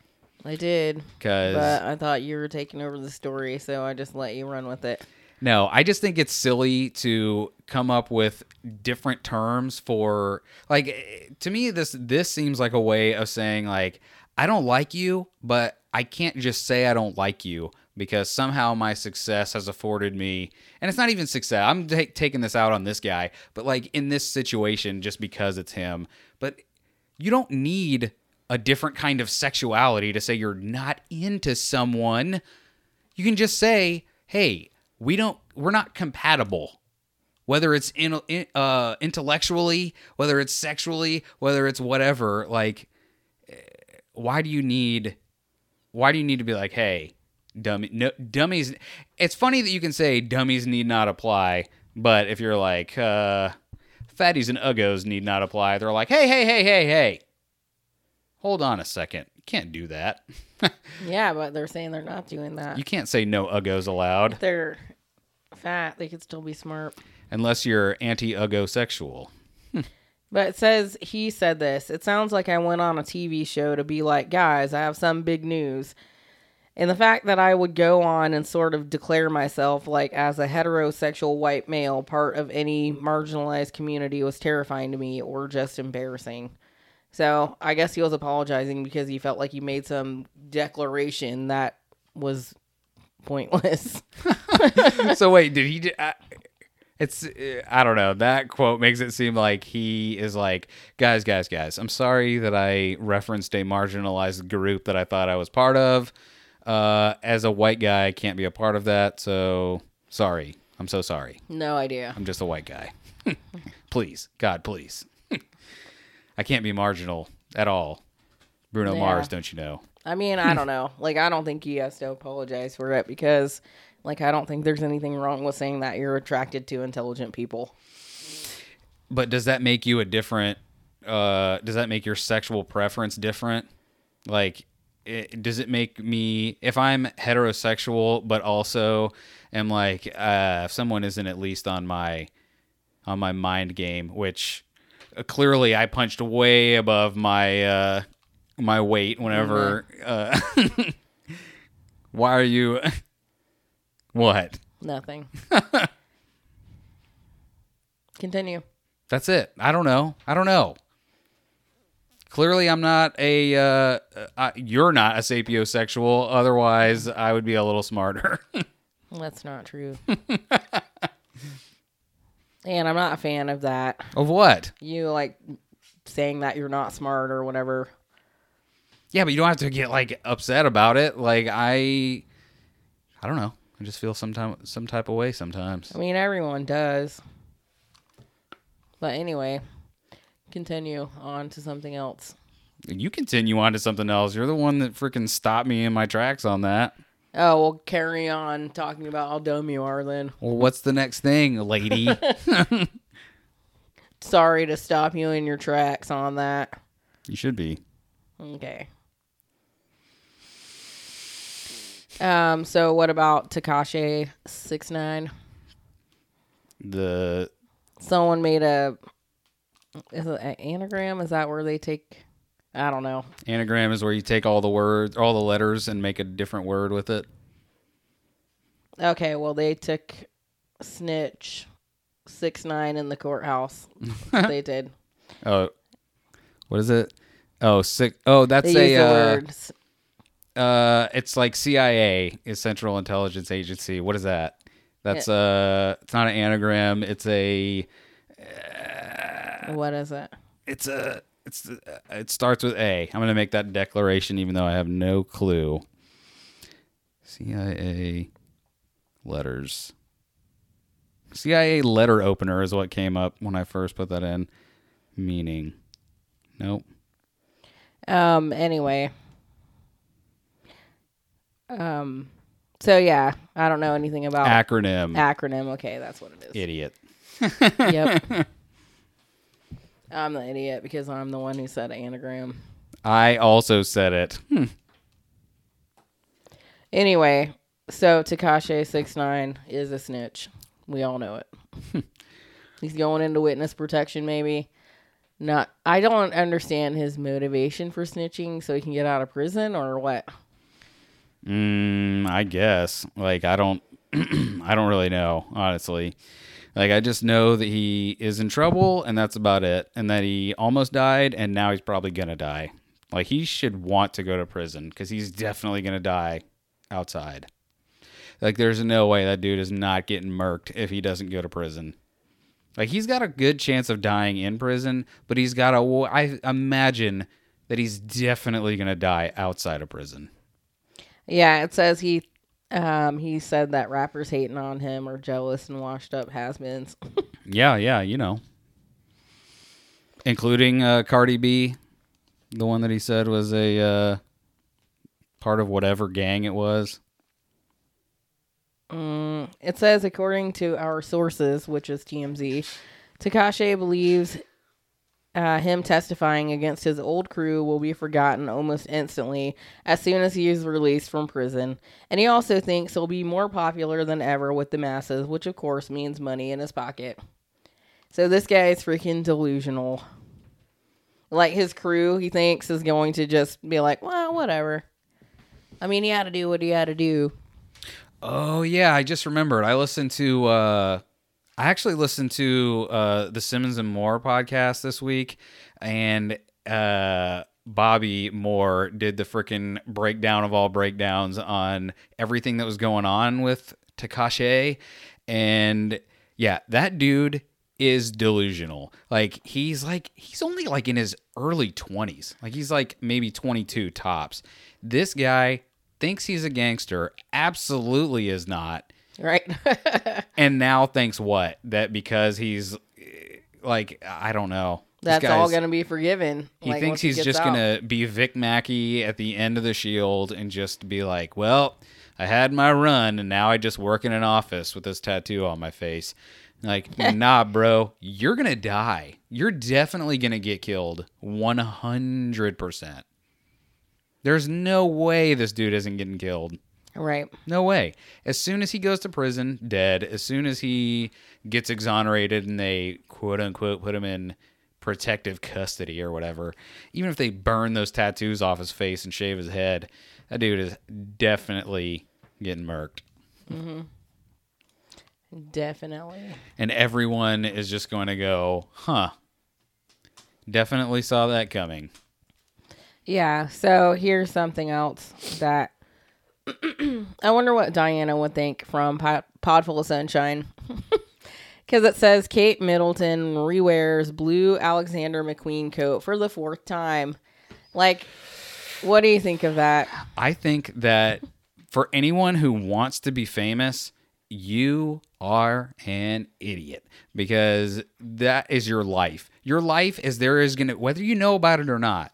I did. Because But I thought you were taking over the story, so I just let you run with it. no, I just think it's silly to come up with different terms for like eh, to me this this seems like a way of saying like I don't like you, but I can't just say I don't like you because somehow my success has afforded me and it's not even success. I'm ta- taking this out on this guy, but like in this situation just because it's him. You don't need a different kind of sexuality to say you're not into someone. You can just say, hey, we don't, we're not compatible. Whether it's in, in, uh, intellectually, whether it's sexually, whether it's whatever, like, eh, why do you need, why do you need to be like, hey, dummy, no, dummies? It's funny that you can say dummies need not apply, but if you're like, uh, fatties and uggos need not apply, they're like, hey, hey, hey, hey, hey, hold on a second, you can't do that. *laughs* Yeah, but they're saying they're not doing that. You can't say no uggos allowed if they're fat, they could still be smart. unless you're anti-uggo sexual. But it says he said this. It sounds like I went on a TV show to be like, guys, I have some big news. And the fact that I would go on and sort of declare myself like as a heterosexual white male part of any marginalized community was terrifying to me or just embarrassing. So I guess he was apologizing because he felt like he made some declaration that was pointless. *laughs* so wait, did he? I- it's uh, I don't know. That quote makes it seem like he is like, guys, guys, guys. I'm sorry that I referenced a marginalized group that I thought I was part of. Uh, as a white guy, I can't be a part of that. So sorry. I'm so sorry. no idea. I'm just a white guy. *laughs* please, God, please. *laughs* I can't be marginal at all. Bruno Yeah. Mars, don't you know? I mean, I don't know. Like, I don't think he has to apologize for it because, like, I don't think there's anything wrong with saying that you're attracted to intelligent people. But does that make you a different? Uh, does that make your sexual preference different? Like, it, does it make me if I'm heterosexual, but also am like, uh, if someone isn't at least on my on my mind game, which uh, clearly I punched way above my uh, my weight whenever. Uh, *laughs* why are you? *laughs* what? Nothing. *laughs* Continue. That's it. I don't know. I don't know. Clearly, I'm not a. Uh, you're not a sapiosexual. Otherwise, I would be a little smarter. *laughs* That's not true. and I'm not a fan of that. of what? You, like, saying that you're not smart or whatever. Yeah, but you don't have to get like upset about it. Like I, I don't know. I just feel some time, some type of way sometimes. I mean, everyone does. But anyway, continue on to something else. You continue on to something else. You're the one that freaking stopped me in my tracks on that. Oh, well, carry on talking about how dumb you are then. Well, what's the next thing, lady? *laughs* *laughs* Sorry to stop you in your tracks on that. you should be. Okay. Um, so what about Tekashi six nine? The Someone made a is it an anagram? Is that where they take I don't know. anagram is where you take all the words, all the letters, and make a different word with it. Okay, well they took snitch six nine in the courthouse. *laughs* they did. Oh, what is it? Oh, sick. Oh, that's They a. Uh, uh, it's like CIA is Central Intelligence Agency. What is that? That's uh, it's not an anagram. It's a. what is it? It's a. It's. Uh, it starts with A. I'm gonna make that declaration, even though I have no clue. CIA letters. CIA letter opener is what came up when I first put that in. Meaning. Nope. Um anyway. Um so yeah, I don't know anything about Acronym. acronym. Okay, that's what it is. Idiot. *laughs* Yep. I'm the idiot because I'm the one who said anagram. I also said it. Hmm. Anyway, so Tekashi six nine is a snitch. We all know it. He's going into witness protection, maybe. Not. I don't understand his motivation for snitching, so he can get out of prison, or what. Mm, I guess. Like I don't *clears throat* I don't really know, honestly. Like I just know that he is in trouble and that's about it. And that he almost died and now he's probably going to die. Like he should want to go to prison cuz he's definitely going to die outside. Like there's no way that dude is not getting murked if he doesn't go to prison. Like he's got a good chance of dying in prison, but he's got a I imagine that he's definitely going to die outside of prison. Yeah, it says he Um, he said that rappers hating on him are jealous and washed up has-beens. *laughs* Yeah, yeah, you know. Including uh, Cardi B, the one that he said was a uh, part of whatever gang it was. It says, according to our sources, which is TMZ, Tekashi believes uh, him testifying against his old crew will be forgotten almost instantly as soon as he is released from prison. And he also thinks he'll be more popular than ever with the masses, which of course means money in his pocket. So this guy is freaking delusional. Like his crew, he thinks is going to just be like, well, whatever. I mean, he had to do what he had to do. Oh yeah, I just remembered. I listened to uh I actually listened to uh the Simmons and Moore podcast this week and uh Bobby Moore did the freaking breakdown of all breakdowns on everything that was going on with Tekashi and yeah, that dude is delusional. Like he's like he's only like in his early 20s. Like he's like maybe 22 tops. This guy thinks he's a gangster, absolutely is not. Right? *laughs* And now thinks what? That because he's like I don't know. That's all going to be forgiven. He like, thinks he's gets just out. gonna be Vic Mackey at the end of the Shield and just be like, "Well, I had my run, and now I just work in an office with this tattoo on my face." Like, *laughs* nah, bro, you're gonna die. You're definitely gonna get killed, one hundred percent. There's no way this dude isn't getting killed. Right. No way. As soon as he goes to prison, dead. As soon as he gets exonerated and they quote unquote put him in protective custody or whatever, even if they burn those tattoos off his face and shave his head, that dude is definitely getting murked. Mm-hmm. Definitely. And everyone is just going to go, huh. Definitely saw that coming. Yeah. So here's something else that *clears throat* I wonder what Diana would think from Pod, Full of Sunshine. *laughs* Because it says Kate Middleton rewears blue Alexander McQueen coat for the fourth time. Like, what do you think of that? I think that for anyone who wants to be famous, you are an idiot because that is your life. Your life is there is going to, whether you know about it or not,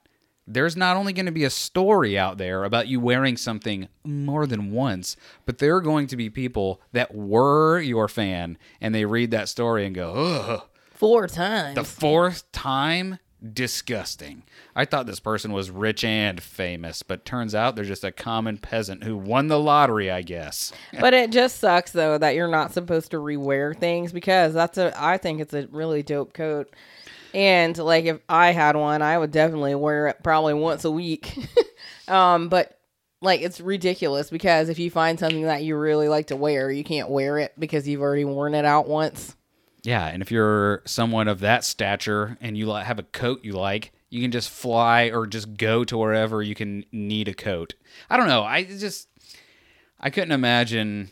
there's not only going to be a story out there about you wearing something more than once, but there are going to be people that were your fan and they read that story and go, ugh. Four times. The fourth time, disgusting. I thought this person was rich and famous, but turns out they're just a common peasant who won the lottery, I guess. *laughs* but it just sucks though that you're not supposed to rewear things because that's a I think it's a really dope coat. And like if I had one, I would definitely wear it probably once a week. *laughs* um, but like it's ridiculous because if you find something that you really like to wear, you can't wear it because you've already worn it out once. Yeah, and if you're someone of that stature and you have a coat you like, you can just fly or just go to wherever you can need a coat. I don't know. I just I couldn't imagine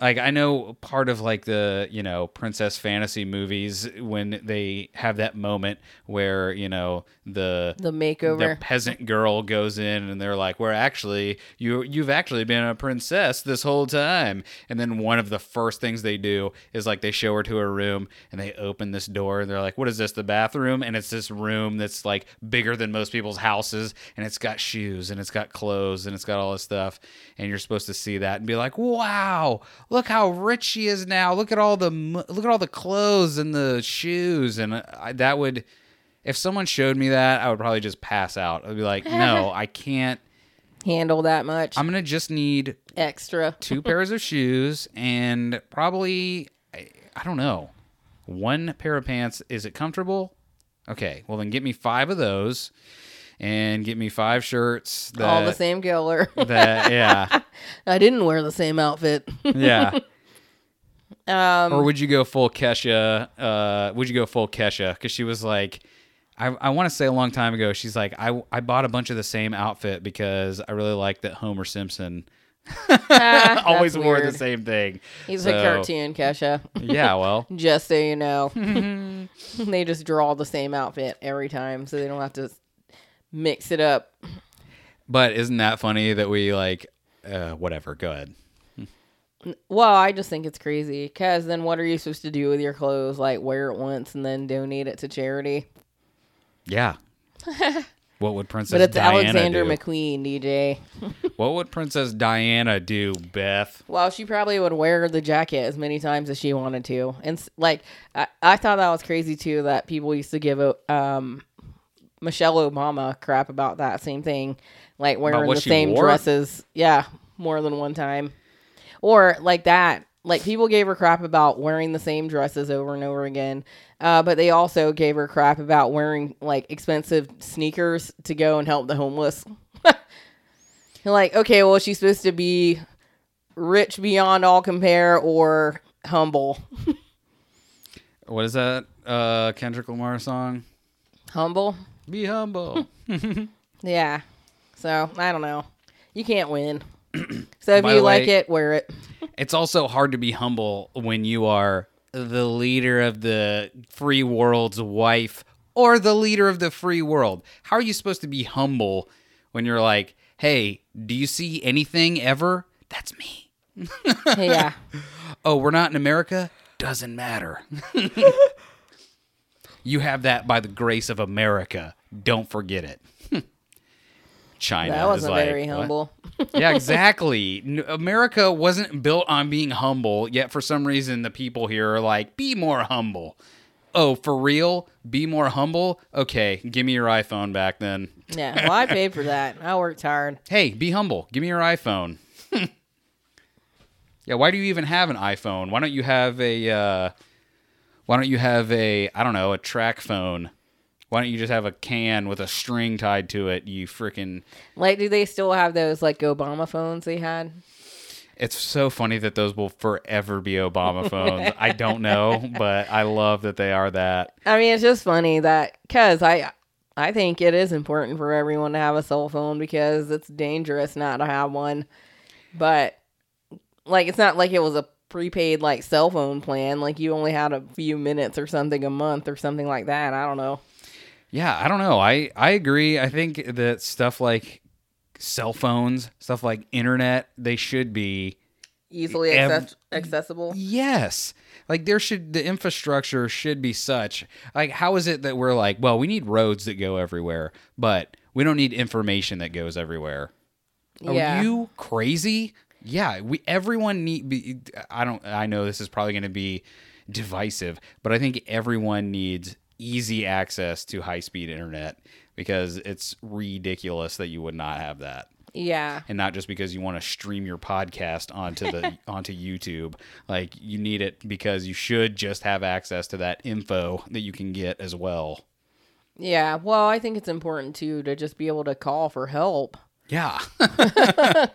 like I know part of like the, you know, princess fantasy movies when they have that moment where, you know, the The the makeover. peasant girl goes in and they're like, "We're actually you you've actually been a princess this whole time." And then one of the first things they do is like they show her to her room and they open this door and they're like, "What is this? The bathroom?" And it's this room that's like bigger than most people's houses and it's got shoes and it's got clothes and it's got all this stuff and you're supposed to see that and be like, "Wow, look how rich she is now. Look at all the look at all the clothes and the shoes." And I, that would if someone showed me that, I would probably just pass out. I'd be like, *laughs* no, I can't. Handle that much I'm gonna just need extra. *laughs* two pairs of shoes and probably, I, I don't know, one pair of pants. Is it comfortable? Okay, well then get me five of those, and get me five shirts. That, All the same color. *laughs* That yeah, *laughs* I didn't wear the same outfit. *laughs* yeah. um or would you go full Kesha? Uh, would you go full Kesha? Because she was like, I, I want to say a long time ago, she's like, I, I bought a bunch of the same outfit because I really like that Homer Simpson ah, always wore weird. the same thing. He's a cartoon, Kesha. Yeah, well, Just so you know, they just draw the same outfit every time, so they don't have to mix it up. but isn't that funny that we like uh, whatever. Go ahead. Well, I just think it's crazy because then what are you supposed to do with your clothes? Like wear it once and then donate it to charity? Yeah. *laughs* what would Princess But it's Diana Alexander do? McQueen, DJ. *laughs* what would Princess Diana do, Beth? Well, she probably would wear the jacket as many times as she wanted to. And like, I, I thought that was crazy too that people used to give a, um, Michelle Obama crap about that same thing, like wearing the same wore? dresses. Yeah, more than one time. Or like that. Like people gave her crap about wearing the same dresses over and over again. Uh, but they also gave her crap about wearing like expensive sneakers to go and help the homeless. *laughs* like, okay, well, she's supposed to be rich beyond all compare or humble. *laughs* What is that? Uh, Kendrick Lamar song? Humble? Be humble. *laughs* Yeah. So, I don't know. You can't win. *clears throat* so, if By you the like it, wear it. it's also hard to be humble when you are the leader of the free world's wife or the leader of the free world. How are you supposed to be humble when you're like, hey, do you see anything ever? That's me. yeah. *laughs* Oh, we're not in America? Doesn't matter. *laughs* you have that by the grace of America. Don't forget it. *laughs* China That wasn't like, very "What?" humble. *laughs* yeah, exactly. America wasn't built on being humble, yet for some reason the people here are like, be more humble. Oh, for real? Be more humble? Okay, give me your iPhone back then. yeah. Well, I paid for that. I worked hard. *laughs* Hey, be humble. Give me your iPhone. yeah, why do you even have an iPhone? Why don't you have a uh why don't you have a I don't know, a track phone? Why don't you just have a can with a string tied to it, you freaking Like, do they still have those, like, Obama phones they had? It's so funny that those will forever be Obama *laughs* phones. I don't know, but I love that they are that. I mean, it's just funny that, because I. I think it is important for everyone to have a cell phone because it's dangerous not to have one. But like it's not like it was a prepaid like cell phone plan like you only had a few minutes or something a month or something like that. I don't know. Yeah, I don't know. I I agree. I think that stuff like cell phones, stuff like internet, they should be Easily access- accessible. Yes. Like there should the infrastructure should be such. Like how is it that we're like, well, we need roads that go everywhere, but we don't need information that goes everywhere. Yeah. Are you crazy? Yeah, we everyone need be I don't I know this is probably going to be divisive, but I think everyone needs easy access to high-speed internet because it's ridiculous that you would not have that Yeah. and not just because you want to stream your podcast onto the *laughs* onto YouTube. Like you need it because you should just have access to that info that you can get as well. Yeah. Well, I think it's important too to just be able to call for help. Yeah. *laughs*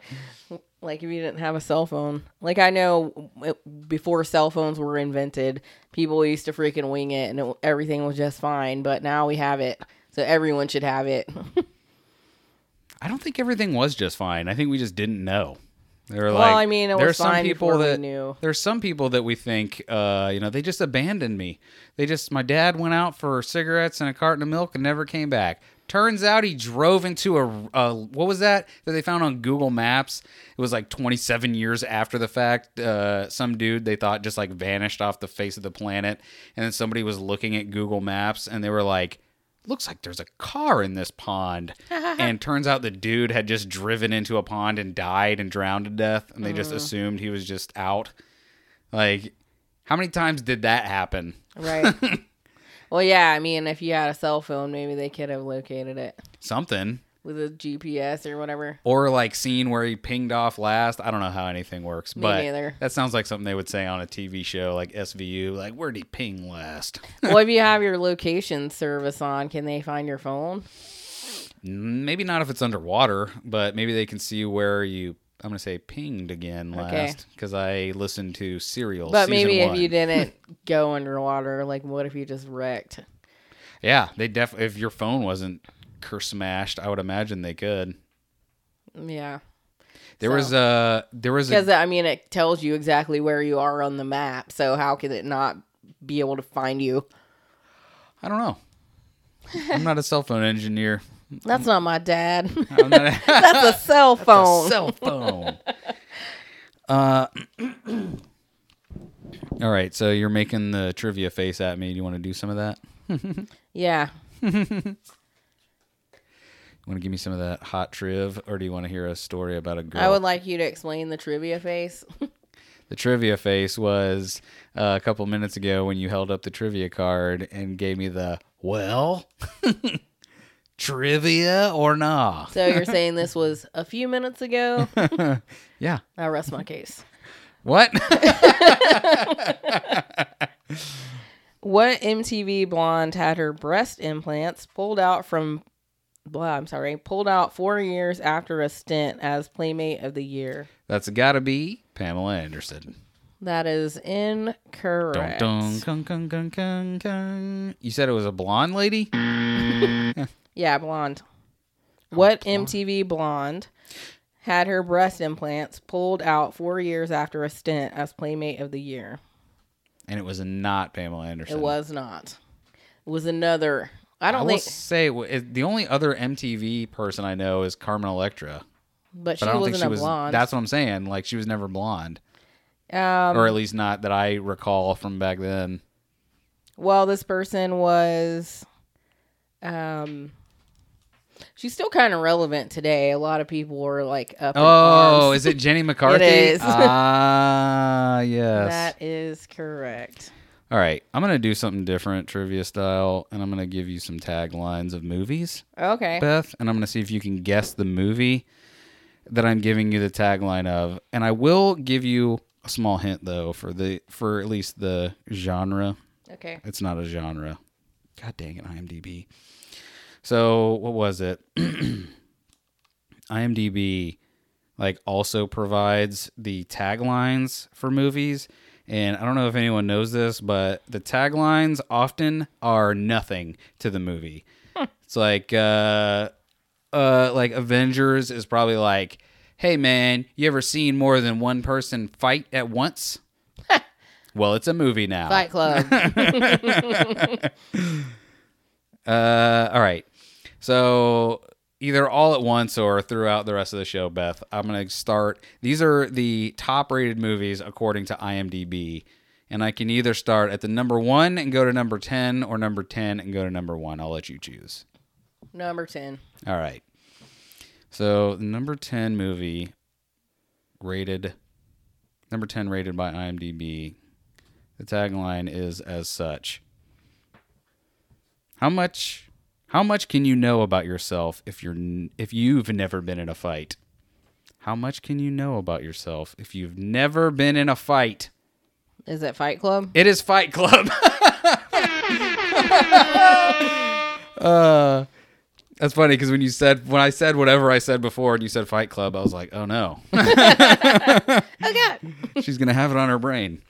*laughs* Like if you didn't have a cell phone. Like I know it- before cell phones were invented, people used to freaking wing it and it, everything was just fine, but now we have it. So everyone should have it. *laughs* I don't think everything was just fine. I think we just didn't know. They were like Well, like, I mean, it there's was some fine people that knew. there's some people that we think, uh, you know, they just abandoned me. They just, my dad went out for cigarettes and a carton of milk and never came back. Turns out he drove into a, a what was that that they found on Google Maps? It was like 27 years after the fact. Uh, some dude they thought just like vanished off the face of the planet, and then somebody was looking at Google Maps and they were like, looks like there's a car in this pond. *laughs* and turns out the dude had just driven into a pond and died and drowned to death. And they just assumed he was just out. Like, how many times did that happen? right. *laughs* well, yeah, I mean, if you had a cell phone, maybe they could have located it Something. with a GPS or whatever. Or like seeing where he pinged off last. I don't know how anything works, Me but neither. that sounds like something they would say on a TV show like SVU. Like, where'd he ping last? well, if *laughs* you have your location service on, can they find your phone? Maybe not if it's underwater, but maybe they can see where you. I'm gonna say pinged again Okay. last because I listened to Serial. But season maybe if one. you didn't *laughs* go underwater, like what if you just wrecked? yeah, they definitely. If your phone wasn't curse smashed, I would imagine they could. Yeah. There So- was a there was Because a I mean, it tells you exactly where you are on the map. So how could it not be able to find you? I don't know. I'm not a cell phone engineer. That's not my dad. *laughs* *laughs* I'm not- That's a cell phone. a phone. cell *laughs* phone. uh, *clears throat* all right, so you're making the trivia face at me. Do you want to do some of that? yeah. You want to give me some of that hot triv, or do you want to hear a story about a girl? I would like you to explain the trivia face. the trivia face was uh, a couple minutes ago when you held up the trivia card and gave me the well trivia or nah. So you're saying this was a few minutes ago? *laughs* Yeah. I rest my case. What? *laughs* What MTV blonde had her breast implants pulled out from blah, I'm sorry, pulled out 4 years after a stint as playmate of the year? That's got to be Pamela Anderson. That is incorrect. Dun, dun, dun, dun, dun, dun. You said it was a blonde lady? *laughs* Yeah, blonde. What MTV blonde had her breast implants pulled out 4 years after a stint as playmate of the year? And it was not Pamela Anderson. It was not. It was another. I I don't will think, say the only other MTV person I know is Carmen Electra. but she But I don't wasn't she a was. blonde. That's what I'm saying. Like she was never blonde, um, or at least not that I recall from back then. well, this person was. Um, she's still kind of relevant today. A lot of people are like up. Oh, is it Jenny *laughs* McCarthy? is. Ah, *laughs* yes. that is correct. All right, I'm gonna do something different, trivia style, and I'm gonna give you some taglines of movies, Okay. Beth, and I'm gonna see if you can guess the movie that I'm giving you the tagline of, and I will give you a small hint though for the for at least the genre. Okay. It's not a genre. God dang it, IMDb. So what was it? *clears throat* IMDb like also provides the taglines for movies. And I don't know if anyone knows this, but the taglines often are nothing to the movie. It's like uh uh like Avengers is probably like, "Hey man, you ever seen more than one person fight at once?" *laughs* well, it's a movie now. Fight Club. *laughs* Uh, all right. So either all at once or throughout the rest of the show, Beth, I'm going to start. These are the top rated movies according to IMDb. And I can either start at the number one and go to number 10 or number 10 and go to number one. I'll let you choose. Number 10. All right. So the number 10 movie rated, number 10 rated by IMDb. The tagline is as such. How much how much can you know about yourself if you're if you've never been in a fight? How much can you know about yourself if you've never been in a fight? Is it Fight Club? It is Fight Club. *laughs* uh, that's funny because when you said when I said whatever I said before and you said Fight Club, I was like, oh no, *laughs* Oh, *laughs* God. she's gonna have it on her brain.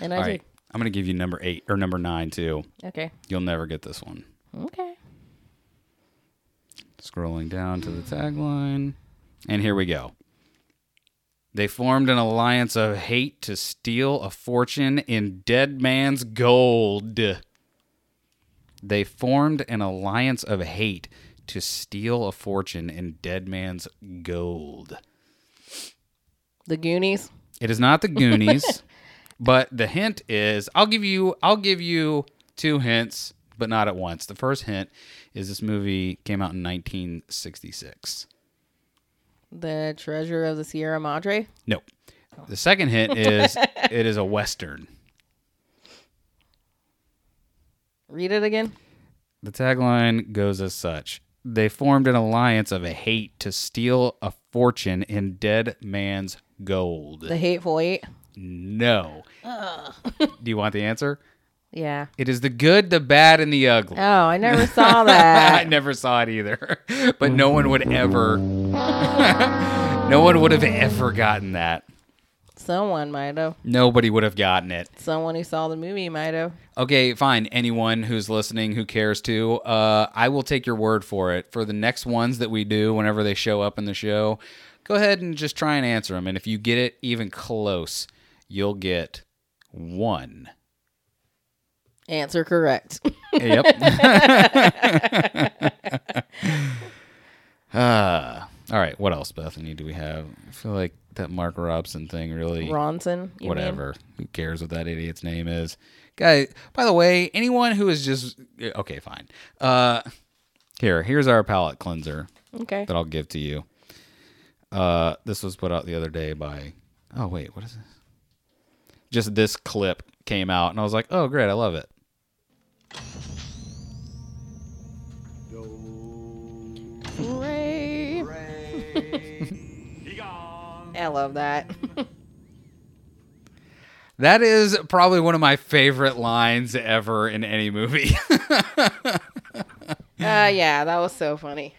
And I All did. right, I'm gonna give you number eight or number nine too. Okay. You'll never get this one. Okay. Scrolling down to the tagline, and here we go. They formed an alliance of hate to steal a fortune in dead man's gold. They formed an alliance of hate to steal a fortune in dead man's gold. The Goonies. It is not the Goonies, *laughs* but the hint is I'll give you I'll give you two hints, but not at once. The first hint is this movie came out in 1966. The Treasure of the Sierra Madre. No. The second hint *laughs* is it is a western. Read it again. The tagline goes as such. They formed an alliance of hate to steal a fortune in dead man's gold. The Hateful Eight. No. Do you want the answer? Yeah. It is the good, the bad, and the ugly. Oh, I never saw *laughs* that. I never saw it either. *laughs* But no one would ever *laughs* No one would have ever gotten that. Someone might have. Nobody would have gotten it. Someone who saw the movie might have. Okay, fine. Anyone who's listening who cares to, uh, I will take your word for it. For the next ones that we do, whenever they show up in the show, go ahead and just try and answer them. And if you get it even close, you'll get one. Answer correct. Yep. *laughs* right. What else, Bethany? Do we have? I feel like that Mark Robson thing really. Ronson. you mean? whatever. Who cares what that idiot's name is? Guy. By the way, anyone who is just okay, fine. Uh, here, here's our palate cleanser Okay. that I'll give to you. Uh, this was put out the other day by. Oh wait, what is this? Just this clip came out, and I was like, oh great, I love it. Ray. *laughs* I love that. *laughs* That is probably one of my favorite lines ever in any movie. *laughs* Uh, yeah, that was so funny.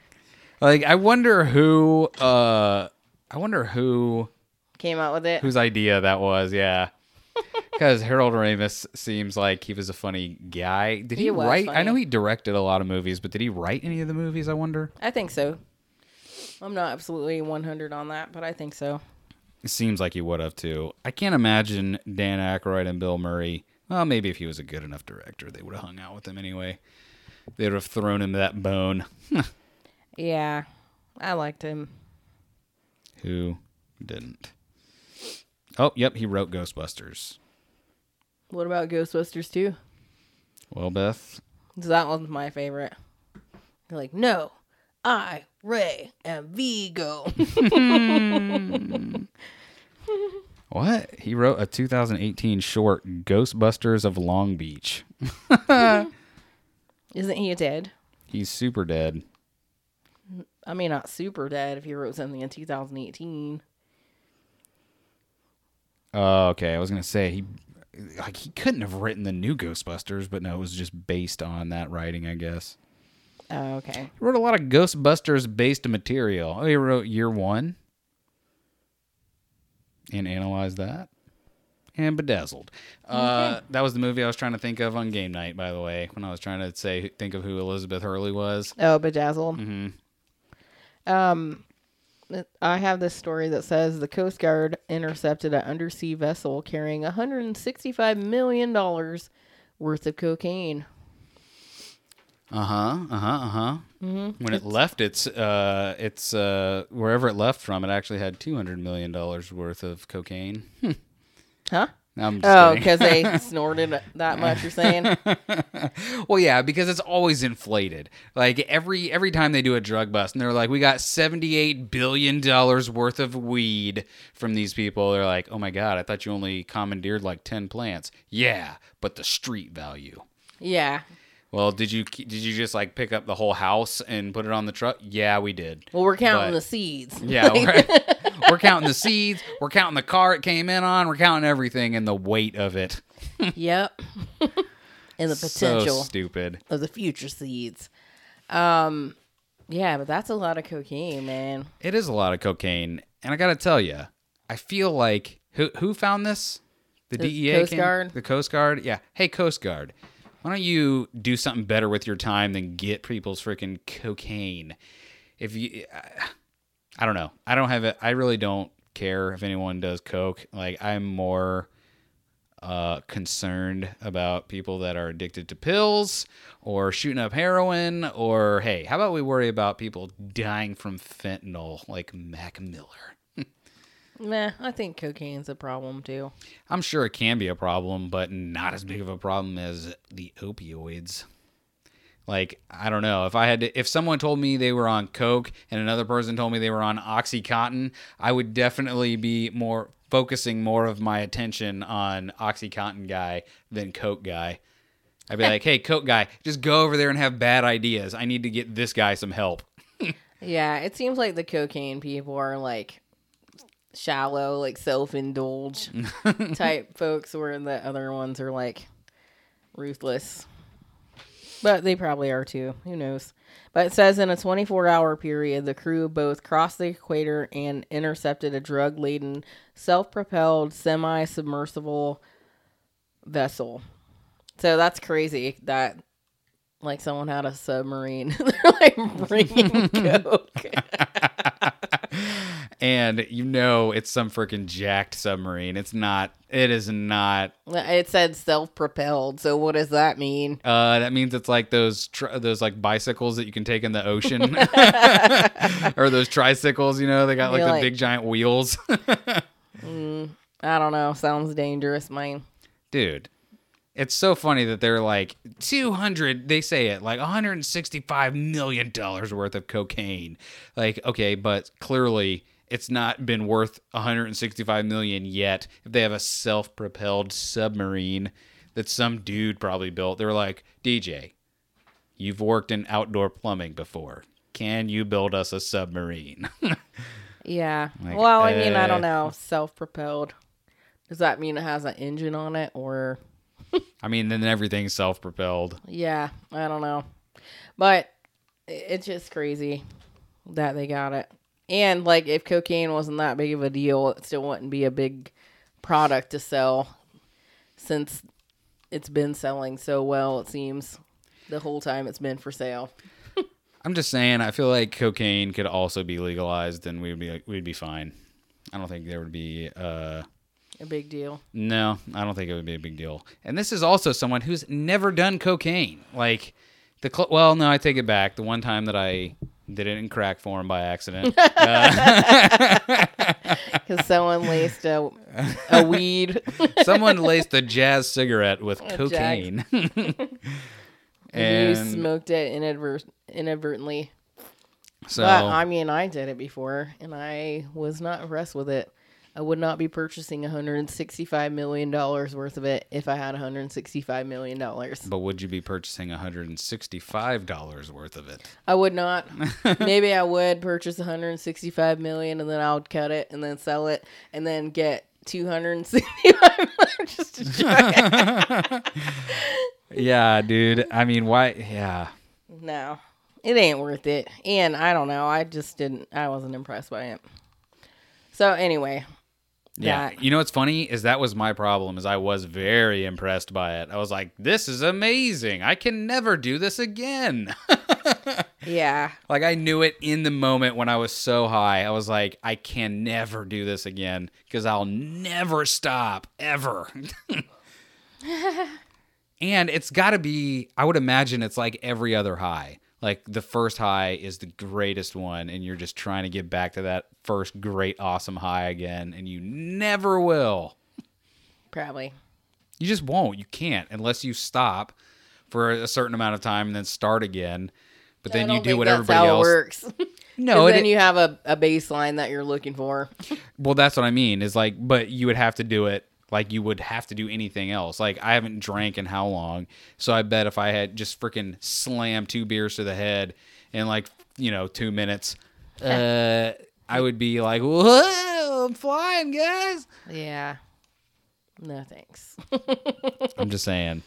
like, I wonder who. Uh, I wonder who Came out with it. whose idea that was. Yeah. *laughs* Because Harold Ramis seems like he was a funny guy. Did he, He write? I know he directed a lot of movies, but did he write any of the movies? I wonder. I think so. I'm not absolutely 100 on that, but I think so. It seems like he would have too. I can't imagine Dan Aykroyd and Bill Murray. Well, maybe if he was a good enough director, they would have hung out with him anyway. They would have thrown him that bone. *laughs* Yeah, I liked him. Who didn't? Oh, yep, he wrote Ghostbusters. What about Ghostbusters 2? Well, Beth, That one's my favorite. They're like, no, I, Ray, am Vigo. *laughs* what? He wrote a 2018 short, Ghostbusters of Long Beach. *laughs* Isn't he dead? He's super dead. I mean, not super dead if he wrote something in 2018. Oh, okay. I was gonna say he, like, he couldn't have written the new Ghostbusters, but no, it was just based on that writing, I guess. Oh, okay. He wrote a lot of Ghostbusters based material. Oh, he wrote Year One and analyzed that. And Bedazzled. Uh, that was the movie I was trying to think of on game night, by the way, when I was trying to say think of who Elizabeth Hurley was. Oh, Bedazzled. Mhm. Um, I have this story that says the Coast Guard intercepted an undersea vessel carrying 165 million dollars worth of cocaine. Uh huh. Uh huh. Uh huh. Mm-hmm. When it left its uh its uh wherever it left from, it actually had two hundred million dollars worth of cocaine. *laughs* Huh? I'm Oh, because they *laughs* snorted that much. You're saying? *laughs* Well, yeah, because it's always inflated. Like every every time they do a drug bust, and they're like, "We got seventy eight billion dollars worth of weed from these people." They're like, "Oh my god, I thought you only commandeered like ten plants." Yeah, but the street value. Yeah. Well, did you did you just like pick up the whole house and put it on the truck? Yeah, we did. Well, we're counting But- the seeds. Yeah, *laughs* we're, *laughs* we're counting the seeds. We're counting the car it came in on. We're counting everything and the weight of it. *laughs* yep. and the potential So stupid. of the future seeds. Um, yeah, but that's a lot of cocaine, man. It is a lot of cocaine, and I got to tell you, I feel like who who found this? The, The DEA, Coast came- Guard? the Coast Guard. Yeah. Hey, Coast Guard, why don't you do something better with your time than get people's freaking cocaine? If you, I don't know. I don't have it. I really don't care if anyone does coke. Like I'm more uh, concerned about people that are addicted to pills or shooting up heroin or hey, how about we worry about people dying from fentanyl like Mac Miller? Meh, I think cocaine's a problem too. I'm sure it can be a problem, but not as big of a problem as the opioids. Like, I don't know. If I had to, if someone told me they were on Coke and another person told me they were on Oxycontin, I would definitely be more focusing more of my attention on Oxycontin guy than Coke guy. I'd be like, hey, Coke guy, just go over there and have bad ideas. I need to get this guy some help. *laughs* Yeah, it seems like the cocaine people are like shallow, like self-indulge *laughs* type folks, where the other ones are like ruthless. But they probably are too. Who knows? But it says in a 24-hour period, the crew both crossed the equator and intercepted a drug-laden, self-propelled, semi-submersible vessel. So that's crazy that like someone had a submarine. *laughs* They're like bringing *laughs* coke. And you know it's some freaking jacked submarine. It's not. It is not. It said self-propelled. So what does that mean? Uh, that means it's like those tr- those like bicycles that you can take in the ocean, *laughs* or those tricycles. You know, they got like You're the like- big giant wheels. *laughs* I don't know. Sounds dangerous, mine. Dude, it's so funny that they're like 200. They say it like 165 million dollars worth of cocaine. Like, okay, but clearly. It's not been worth 165 million yet. If they have a self-propelled submarine that some dude probably built, they're like, DJ, You've worked in outdoor plumbing before. Can you build us a submarine? *laughs* Yeah. Like, well, I mean, I don't eh. know. Self-propelled. Does that mean it has an engine on it, or *laughs* I mean, then everything's self propelled. yeah? I don't know. But it's just crazy that they got it. And like, if cocaine wasn't that big of a deal, it still wouldn't be a big product to sell, since it's been selling so well. It seems the whole time it's been for sale. *laughs* I'm just saying, I feel like cocaine could also be legalized and we'd be we'd be fine. I don't think there would be uh A big deal. no, I don't think it would be a big deal. And this is also someone who's never done cocaine. Like the cl- well, no, I take it back. The one time that I did it in crack form by accident. *laughs* Uh, *laughs* because someone laced a, a *laughs* weed. Someone laced a jazz cigarette with jack. cocaine. and you smoked it inadvert- inadvertently. so But I mean, I did it before, and I was not impressed with it. I would not be purchasing 165 million dollars worth of it if I had 165 million dollars. But would you be purchasing $165 worth of it? I would not. *laughs* Maybe I would purchase 165 million, and then I would cut it and then sell it, and then get 265 *laughs* million just to try it. *laughs* Yeah, dude. I mean, why? Yeah. No, it ain't worth it. And I don't know. I just didn't. I wasn't impressed by it. So anyway, Yeah. that- You know what's funny is that was my problem is I was very impressed by it. I was like, this is amazing. I can never do this again. *laughs* yeah, like I knew it in the moment when I was so high. I was like, I can never do this again because I'll never stop ever. *laughs* and it's got to be I would imagine it's like every other high. Like the first high is the greatest one and you're just trying to get back to that first great awesome high again and you never will. probably. You just won't. You can't unless you stop for a certain amount of time and then start again. But then you do what that's everybody how else. It works. *laughs* No, no, it, then you have a, a baseline that you're looking for. well, that's what I mean. Is like, but you would have to do it like you would have to do anything else. Like I haven't drank in how long, so I bet if I had just freaking slammed two beers to the head in like you know two minutes, uh, I would be like, whoa, I'm flying, guys. Yeah. No thanks. *laughs* I'm just saying.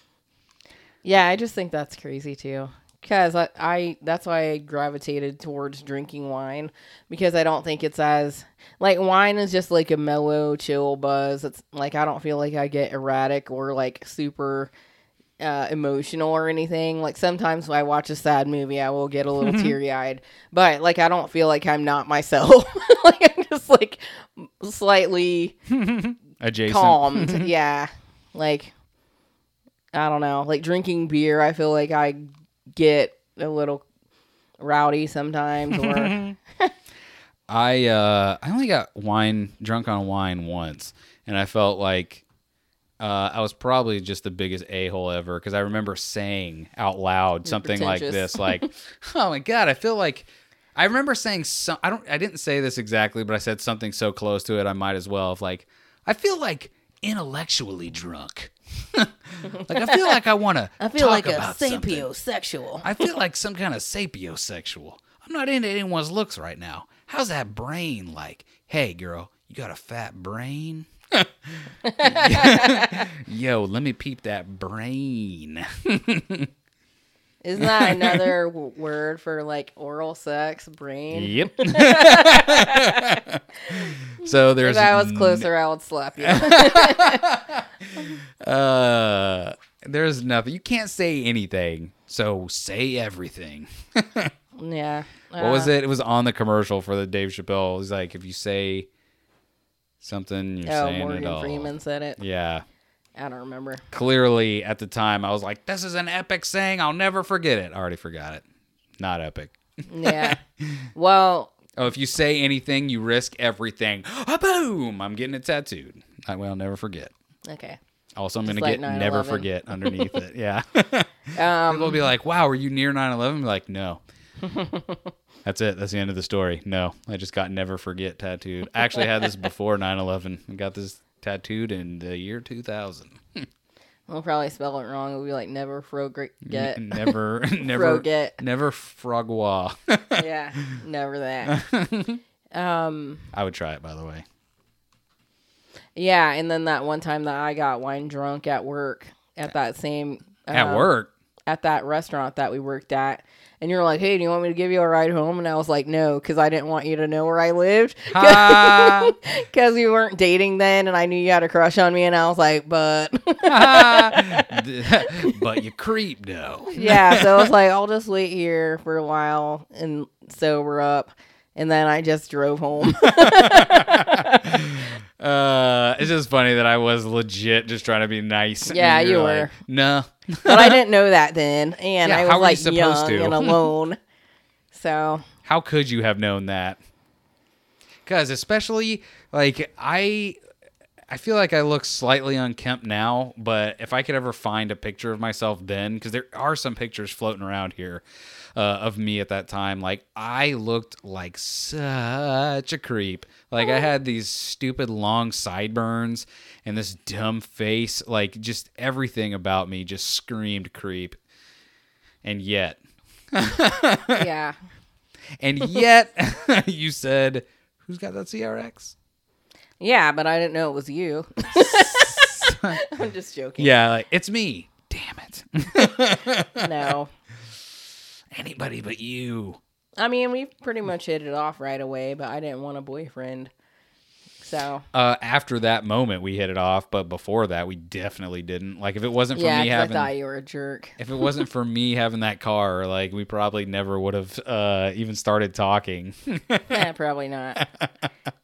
yeah, I just think that's crazy too. Cause I, I that's why I gravitated towards drinking wine because I don't think it's as like wine is just like a mellow chill buzz. It's like I don't feel like I get erratic or like super uh, emotional or anything. Like sometimes when I watch a sad movie, I will get a little *laughs* teary eyed, but like I don't feel like I'm not myself. *laughs* like I'm just like slightly *laughs* Adjacent. calmed. yeah. Like I don't know. Like drinking beer, I feel like I get a little rowdy sometimes or *laughs* I uh I only got wine drunk on wine once, and I felt like uh, I was probably just the biggest a hole ever because I remember saying out loud something like this, like, *laughs* "Oh my god, I feel like." I remember saying some. I don't. I didn't say this exactly, but I said something so close to it. I might as well have like. I feel like intellectually drunk. Like I feel like I want to. *laughs* I feel like a sapiosexual. I feel like some kind of sapiosexual. I'm not into anyone's looks right now. How's that brain like? Hey, girl, you got a fat brain? *laughs* *laughs* Yo, let me peep that brain. Isn't that *laughs* another w- word for like oral sex, brain? yep. *laughs* so there's If I was closer, I would slap you. *laughs* uh there's nothing. You can't say anything. So say everything. Yeah. What was Uh, it? It was on the commercial for the Dave Chappelle. He's like if you say something, you're Oh, saying it Morgan all. Freeman said it. Yeah. I don't remember. Clearly, at the time, I was like, "This is an epic saying. I'll never forget it." I already forgot it. Not epic. Yeah. *laughs* well, Oh, if you say anything, you risk everything. *gasps* Boom! I'm getting it tattooed. That way, I'll never forget. okay. Also, I'm Just gonna like get never 9/11. forget underneath it. Yeah. Um, *laughs* People will be like, "Wow, were you near 9/11?" Like, "No." *laughs* That's it. That's the end of the story. No, I just got never forget tattooed. I actually had this before 9/11. I got this tattooed in the year 2000. *laughs* we'll probably spell it wrong. It'll be like never forget. N- *laughs* never, *laughs* never, Forget. never frogwa. yeah, never that. Um, I would try it, by the way. yeah, and then that one time that I got wine drunk at work at that same At um, work, at that restaurant that we worked at. And you're like, hey, do you want me to give you a ride home? And I was like, no, because I didn't want you to know where I lived. *laughs* Because we weren't dating then, and I knew you had a crush on me. And I was like, but *laughs* *laughs* but you creep though. yeah. So I was like, I'll just wait here for a while and sober up. And then I just drove home. *laughs* *laughs* Uh, it's just funny that I was legit just trying to be nice. Yeah, you you're were. like, no. but I didn't know that then. And Yeah, I was you like supposed young to? and *laughs* alone. So, How could you have known that? Because especially like I, I feel like I look slightly unkempt now. But if I could ever find a picture of myself then, because there are some pictures floating around here uh, of me at that time, like I looked like such a creep. Like I had these stupid long sideburns and this dumb face. Like just everything about me just screamed creep. And yet, *laughs* yeah. and yet, *laughs* you said, "Who's got that CRX?" Yeah, but I didn't know it was you. *laughs* I'm just joking. Yeah, like it's me. Damn it! No. Anybody but you. I mean, we pretty much hit it off right away, but I didn't want a boyfriend. So, Uh, after that moment, we hit it off, but before that, we definitely didn't. Like, if it wasn't for yeah, me 'cause I thought you were a jerk. if it wasn't for me having that car, like, we probably never would have uh, even started talking. *laughs* eh, *laughs* probably not.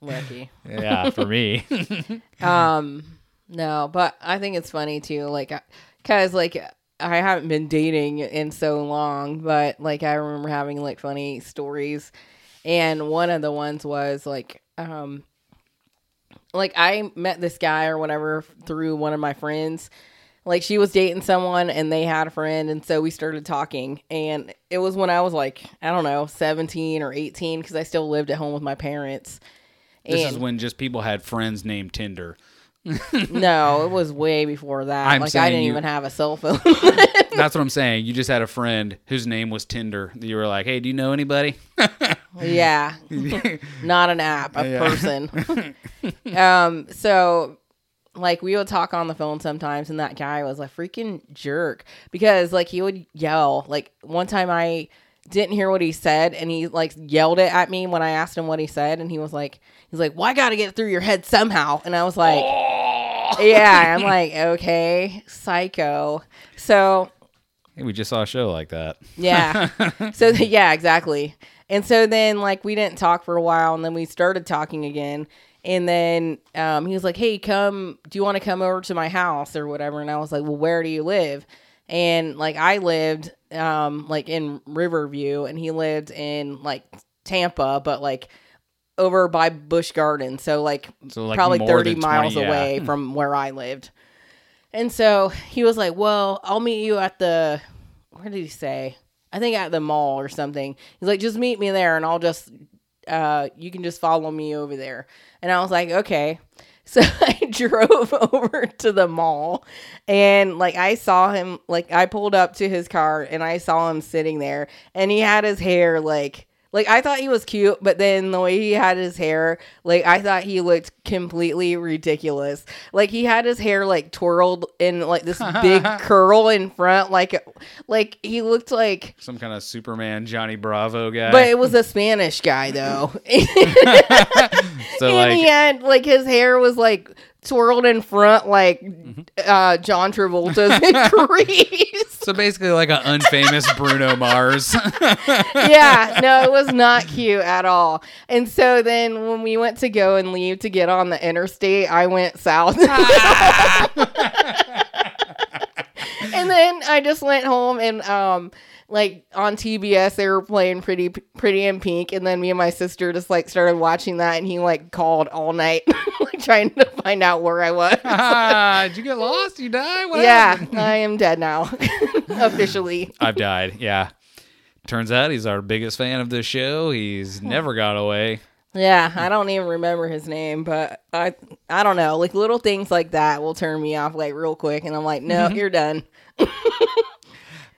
Lucky. yeah, for me. *laughs* Um, no, but I think it's funny too, like, cause like I haven't been dating in so long, but like I remember having like funny stories, and one of the ones was like, um, like I met this guy or whatever through one of my friends. Like she was dating someone and they had a friend, and so we started talking. And it was when I was like, I don't know, 17 or 18, because I still lived at home with my parents. this is when just people had friends named Tinder. *laughs* no, it was way before that. I'm like I didn't you- even have a cell phone. *laughs* That's what I'm *laughs* saying. You just had a friend whose name was Tinder. You were like, "Hey, do you know anybody?" yeah, not an app, a Yeah. person. um, so like we would talk on the phone sometimes, and that guy was a freaking jerk because like he would yell. Like one time I didn't hear what he said, and he like yelled it at me when I asked him what he said, and he was like, he's like, "Well, I got to get through your head somehow," and I was like. *laughs* yeah, I'm like, okay, psycho. So Hey, we just saw a show like that. Yeah. *laughs* so yeah, exactly. And so then like we didn't talk for a while, and then we started talking again. And then um, he was like, "Hey, come. Do you want to come over to my house or whatever?" And I was like, "Well, where do you live?" And like I lived um, like in Riverview, and he lived in like Tampa, but like over by Busch Gardens, so like So like probably 30 than miles yeah. away from where I lived. And so he was like, Well, I'll meet you at the, where did he say? I think at the mall or something. He's like, Just meet me there and I'll just, uh, you can just follow me over there. And I was like, Okay. *laughs* So I drove *laughs* over to the mall and like I saw him, like I pulled up to his car and I saw him sitting there and he had his hair like, like I thought he was cute, but then the way he had his hair, like I thought he looked completely ridiculous. Like he had his hair like twirled in like this big *laughs* curl in front, like like he looked like. Some kind of Superman Johnny Bravo guy. But it was a Spanish guy though, *laughs* so *laughs* and he like had like his hair was like twirled in front like Mm-hmm. uh, John Travolta's *laughs* in Grease. So basically, like an unfamous Bruno Mars. *laughs* yeah, no, it was not cute at all. And so then when we went to go and leave to get on the interstate, I went south. and *laughs* then I just went home and um like on TBS they were playing pretty pretty in pink and then me and my sister just like started watching that and he like called all night *laughs* like trying to find out where I was. *laughs* ah, did you get lost? You die? What yeah, happened? I am dead now. *laughs* Officially. I've died. Yeah. Turns out he's our biggest fan of the show. He's never got away. Yeah, I don't even remember his name, but I I don't know. Like little things like that will turn me off like real quick and I'm like, "No, you're done." *laughs*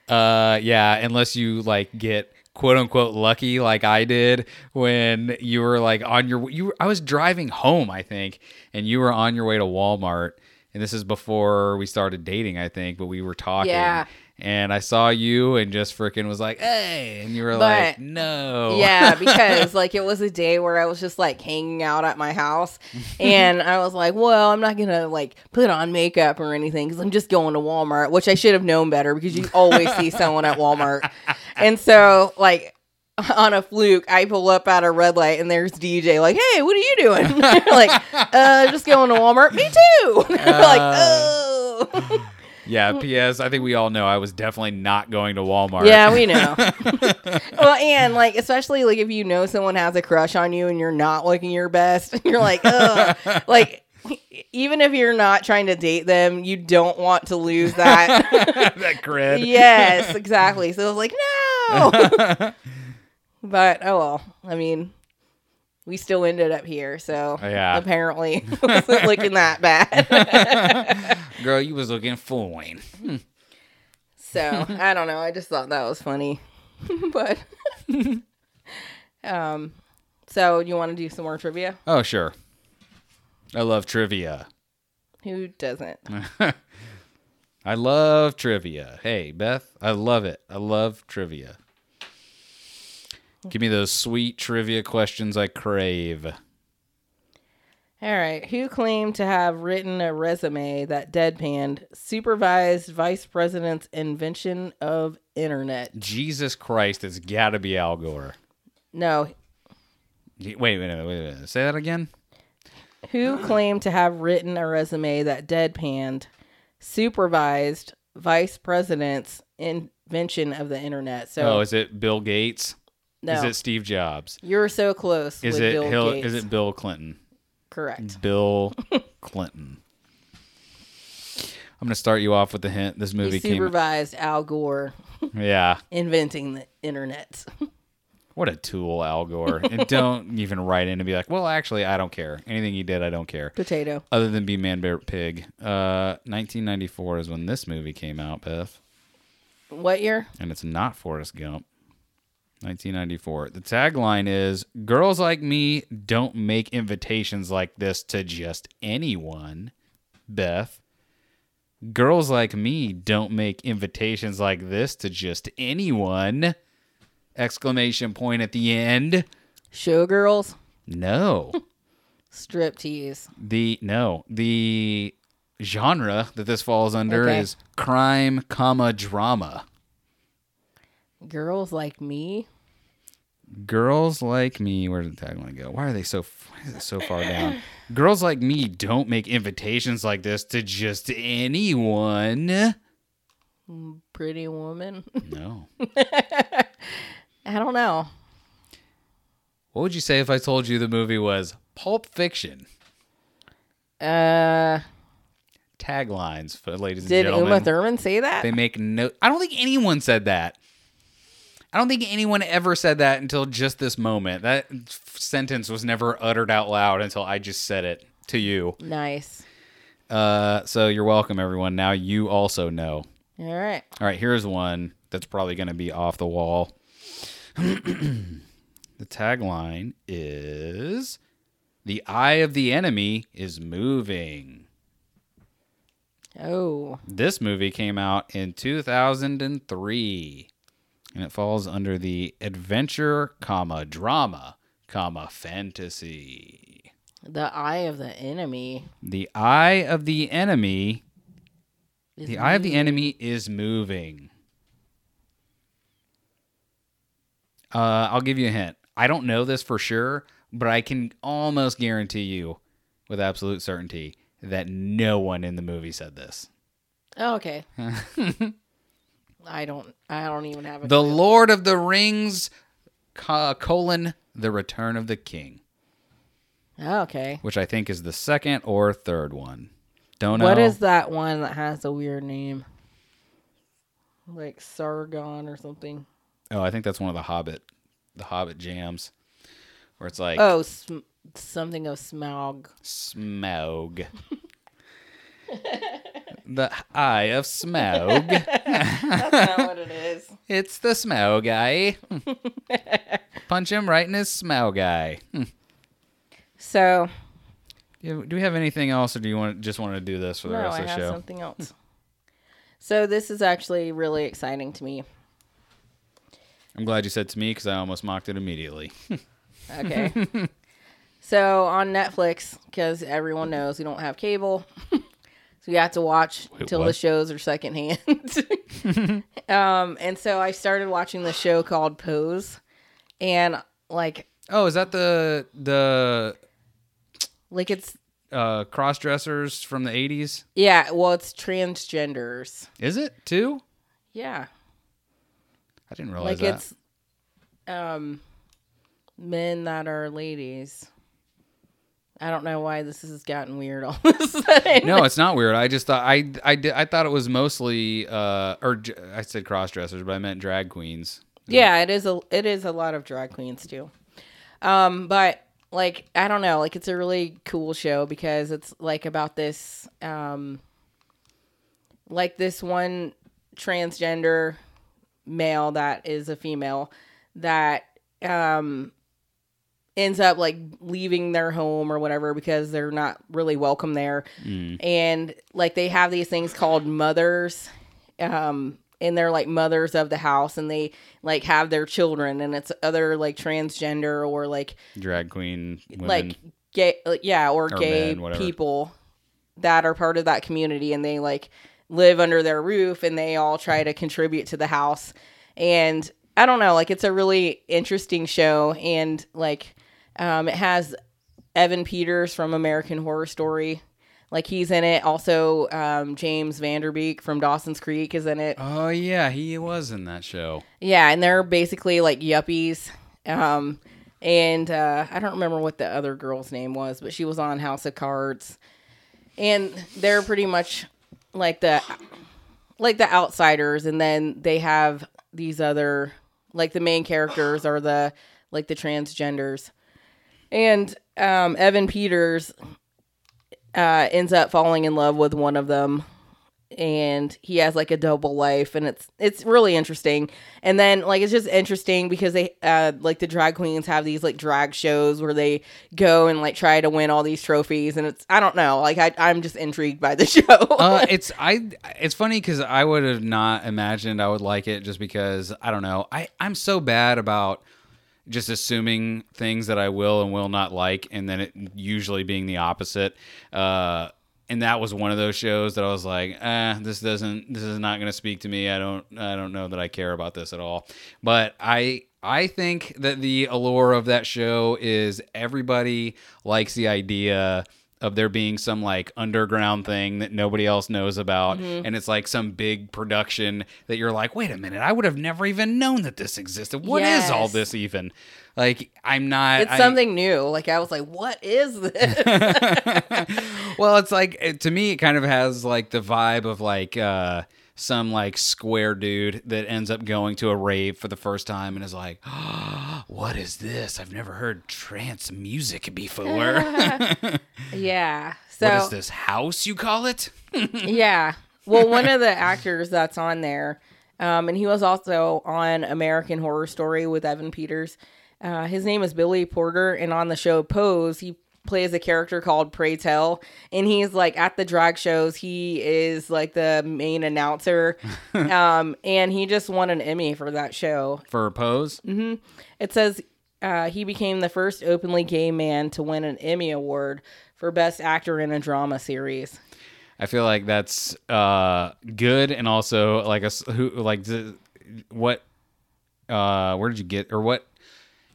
Uh, yeah, unless you like get quote unquote lucky like I did when you were like on your you I was driving home I think and you were on your way to Walmart and this is before we started dating I think but we were talking Yeah. And I saw you and just freaking was like hey and you were But- like no Yeah, *laughs* because like it was a day where I was just like hanging out at my house *laughs* and I was like, well, I'm not going to like put on makeup or anything cuz I'm just going to Walmart, which I should have known better because you always see someone at Walmart. *laughs* And so like on a fluke, I pull up at a red light and there's DJ like, "Hey, what are you doing?" like, "Uh, just going to Walmart." Me too. like, "Oh." Yeah PS I think we all know I was definitely not going to Walmart Yeah, we know. *laughs* well, and like especially like if you know someone has a crush on you and you're not looking your best, and *laughs* you're like, ugh. *laughs* like even if you're not trying to date them, you don't want to lose that. that cred yes, exactly. So I was like, no. but oh well. I mean, we still ended up here, so Yeah. apparently *laughs* *laughs* wasn't looking that bad. *laughs* girl you was looking fine So I don't know. I just thought that was funny, but um. So you want to do some more trivia? oh sure I love trivia Who doesn't? I love trivia. Hey, Beth, I love it. I love trivia. Give me those sweet trivia questions I crave. All right. Who claimed to have written a resume that deadpanned supervised vice president's invention of internet? Jesus Christ, it's got to be Al Gore. No. Wait, wait, wait, wait, wait. Say that again. Who claimed to have written a resume that deadpanned supervised vice president's invention of the internet? So Oh, is it Bill Gates? No, Is it Steve Jobs? you're so close. Is with it Bill Hill, Gates. is it Bill Clinton? correct? Bill *laughs* Clinton. I'm gonna start you off with the hint. This movie He movie came. supervised Al Gore *laughs* Yeah, inventing the internet. *laughs* What a tool, Al Gore. and don't even write in and be like, well, actually, I don't care. Anything he did, I don't care. Potato. Other than be Man Bear Pig. Uh, 1994 is when this movie came out, Beth. What year? And it's not Forrest Gump. 1994. The tagline is Girls like me don't make invitations like this to just anyone, Beth. Girls like me don't make invitations like this to just anyone. Exclamation point at the end. Showgirls. No. *laughs* Striptease. The no, the genre that this falls under Okay. is crime, comma drama. Girls like me. Girls like me. Where did the tagline go? Why are they so? Why is it so far down? *laughs* Girls like me don't make invitations like this to just anyone. Pretty woman. No. *laughs* I don't know. What would you say if I told you the movie was Pulp Fiction? Uh, Taglines, for ladies and gentlemen. did gentlemen. Uma Thurman say that? They make no. I don't think anyone said that. I don't think anyone ever said that until just this moment. That sentence was never uttered out loud until I just said it to you. nice. Uh, so you're welcome, everyone. Now you also know. All right. All right, here's one that's probably going to be off the wall. *clears throat* the tagline is The eye of the enemy is moving. Oh, This movie came out in 2003 and it falls under the adventure, comma drama, comma fantasy. The Eye of the Enemy. The eye of the enemy. is The eye of the enemy is moving. Uh, I'll give you a hint. I don't know this for sure, but I can almost guarantee you, with absolute certainty, that no one in the movie said this. Oh, okay. *laughs* I don't. I don't even have a. The clue. Lord of the Rings, co- colon, the Return of the King, Oh, okay. which I think is the second or third one. Don't know. What is that one that has a weird name? Like Sargon or something. Oh, I think that's one of the Hobbit, the Hobbit jams, where it's like Oh, sm- something of Smaug. Smaug. *laughs* the Eye of Smaug. That's not what it is. *laughs* it's the Smaug guy. Punch him right in his Smaug guy. So Do we have anything else, or do you want just want to do this for the no, rest of the have show? something else. so this is actually really exciting to me. I'm glad you said to me because I almost mocked it immediately. *laughs* Okay. so on Netflix, because everyone knows we don't have cable, *laughs* so we have to watch Wait, until the shows are secondhand. *laughs* um, and so I started watching the show called Pose, and like, oh, is that the the like it's uh, cross dressers from the '80s? yeah, well, it's transgenders. Is it too? Yeah, I didn't realize like that. it's um men that are ladies. I don't know why this has gotten weird all *laughs* of a sudden. no, it's not weird. I just thought I I did, I thought it was mostly uh or I said cross dressers, but I meant drag queens. Yeah, it is a it is a lot of drag queens too. Um, but like I don't know, like it's a really cool show because it's like about this um like this one transgender male that is a female that um ends up like leaving their home or whatever because they're not really welcome there. And like they have these things called mothers um and they're like mothers of the house and they like have their children and it's other like transgender or like Drag queen women. like gay like, yeah or, gay men, people that are part of that community and they like live under their roof and they all try to contribute to the house. And i don't know like it's a really interesting show and like um it has evan peters from american horror story. Like he's in it. Also um james van der beek from dawson's creek is in it. Oh yeah, he was in that show. yeah, and they're basically like yuppies. Um, and uh, I don't remember what the other girl's name was, but she was on House of Cards, and they're pretty much like the like the outsiders, and then they have these other like the main characters are the like the transgenders, and um, Evan Peters uh, ends up falling in love with one of them and he has like a double life and it's it's really interesting and then like it's just interesting because they uh like the drag queens have these like drag shows where they go and like try to win all these trophies and it's i don't know like I, i'm just intrigued by the *laughs* show uh, it's I. It's funny because I would have not imagined I would like it just because I don't know. I I'm so bad about just assuming things that I will and will not like, and then it usually being the opposite. Uh, and that was one of those shows that I was like, eh, this doesn't, this is not going to speak to me. I don't, I don't know that I care about this at all. But I, I think that the allure of that show is everybody likes the idea of there being some like underground thing that nobody else knows about. And it's like some big production that you're like wait a minute i would have never even known that this existed. What is all this even? Like i'm not it's I- something new. Like i was like what is this? *laughs* Well, it's like it, to me, it kind of has like the vibe of like uh, some like square dude that ends up going to a rave for the first time and is like, *gasps* "What is this? I've never heard trance music before. *laughs* yeah so *laughs* what is this house you call it?" *laughs* yeah. Well, one of the actors that's on there, um, and he was also on American Horror Story with Evan Peters. Uh, his name is Billy Porter, and on the show Pose, he plays a character called Pray Tell, and he's like at the drag shows. He is like the main announcer, *laughs* um, and he just won an Emmy for that show. For a pose, It says uh, he became the first openly gay man to win an Emmy Award for Best Actor in a Drama Series. I feel like that's uh, good, and also like a who like what uh, where did you get or what?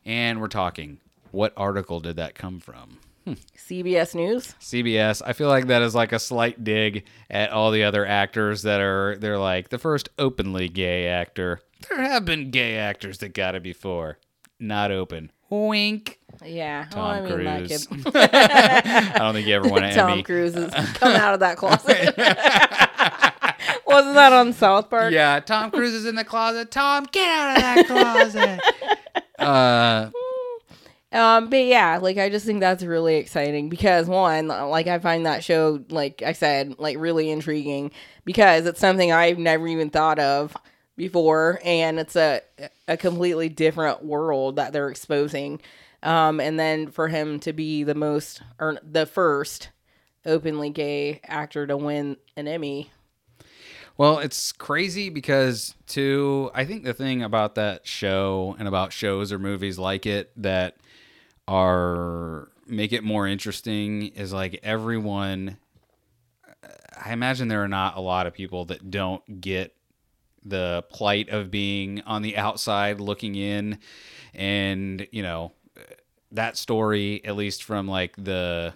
And we're talking. What article did that come from? CBS News. CBS. I feel like that is like a slight dig at all the other actors that are they're like the first openly gay actor. There have been gay actors that got it before. Not open. Wink. Yeah, Tom well, I mean, Cruise. *laughs* *laughs* I don't think you ever won an Tom Emmy. Cruise is *laughs* coming out of that closet. Wasn't that on South Park? Yeah, Tom Cruise is in the closet. Tom, get out of that closet. uh, Um, but yeah, like I just think that's really exciting because one, like I find that show, like I said, like really intriguing because it's something I've never even thought of before, and it's a a completely different world that they're exposing. Um, and then for him to be the most or the first openly gay actor to win an Emmy, Well, it's crazy because too. I think the thing about that show and about shows or movies like it that are make it more interesting is like everyone. I imagine there are not a lot of people that don't get the plight of being on the outside looking in, and you know that story at least from like the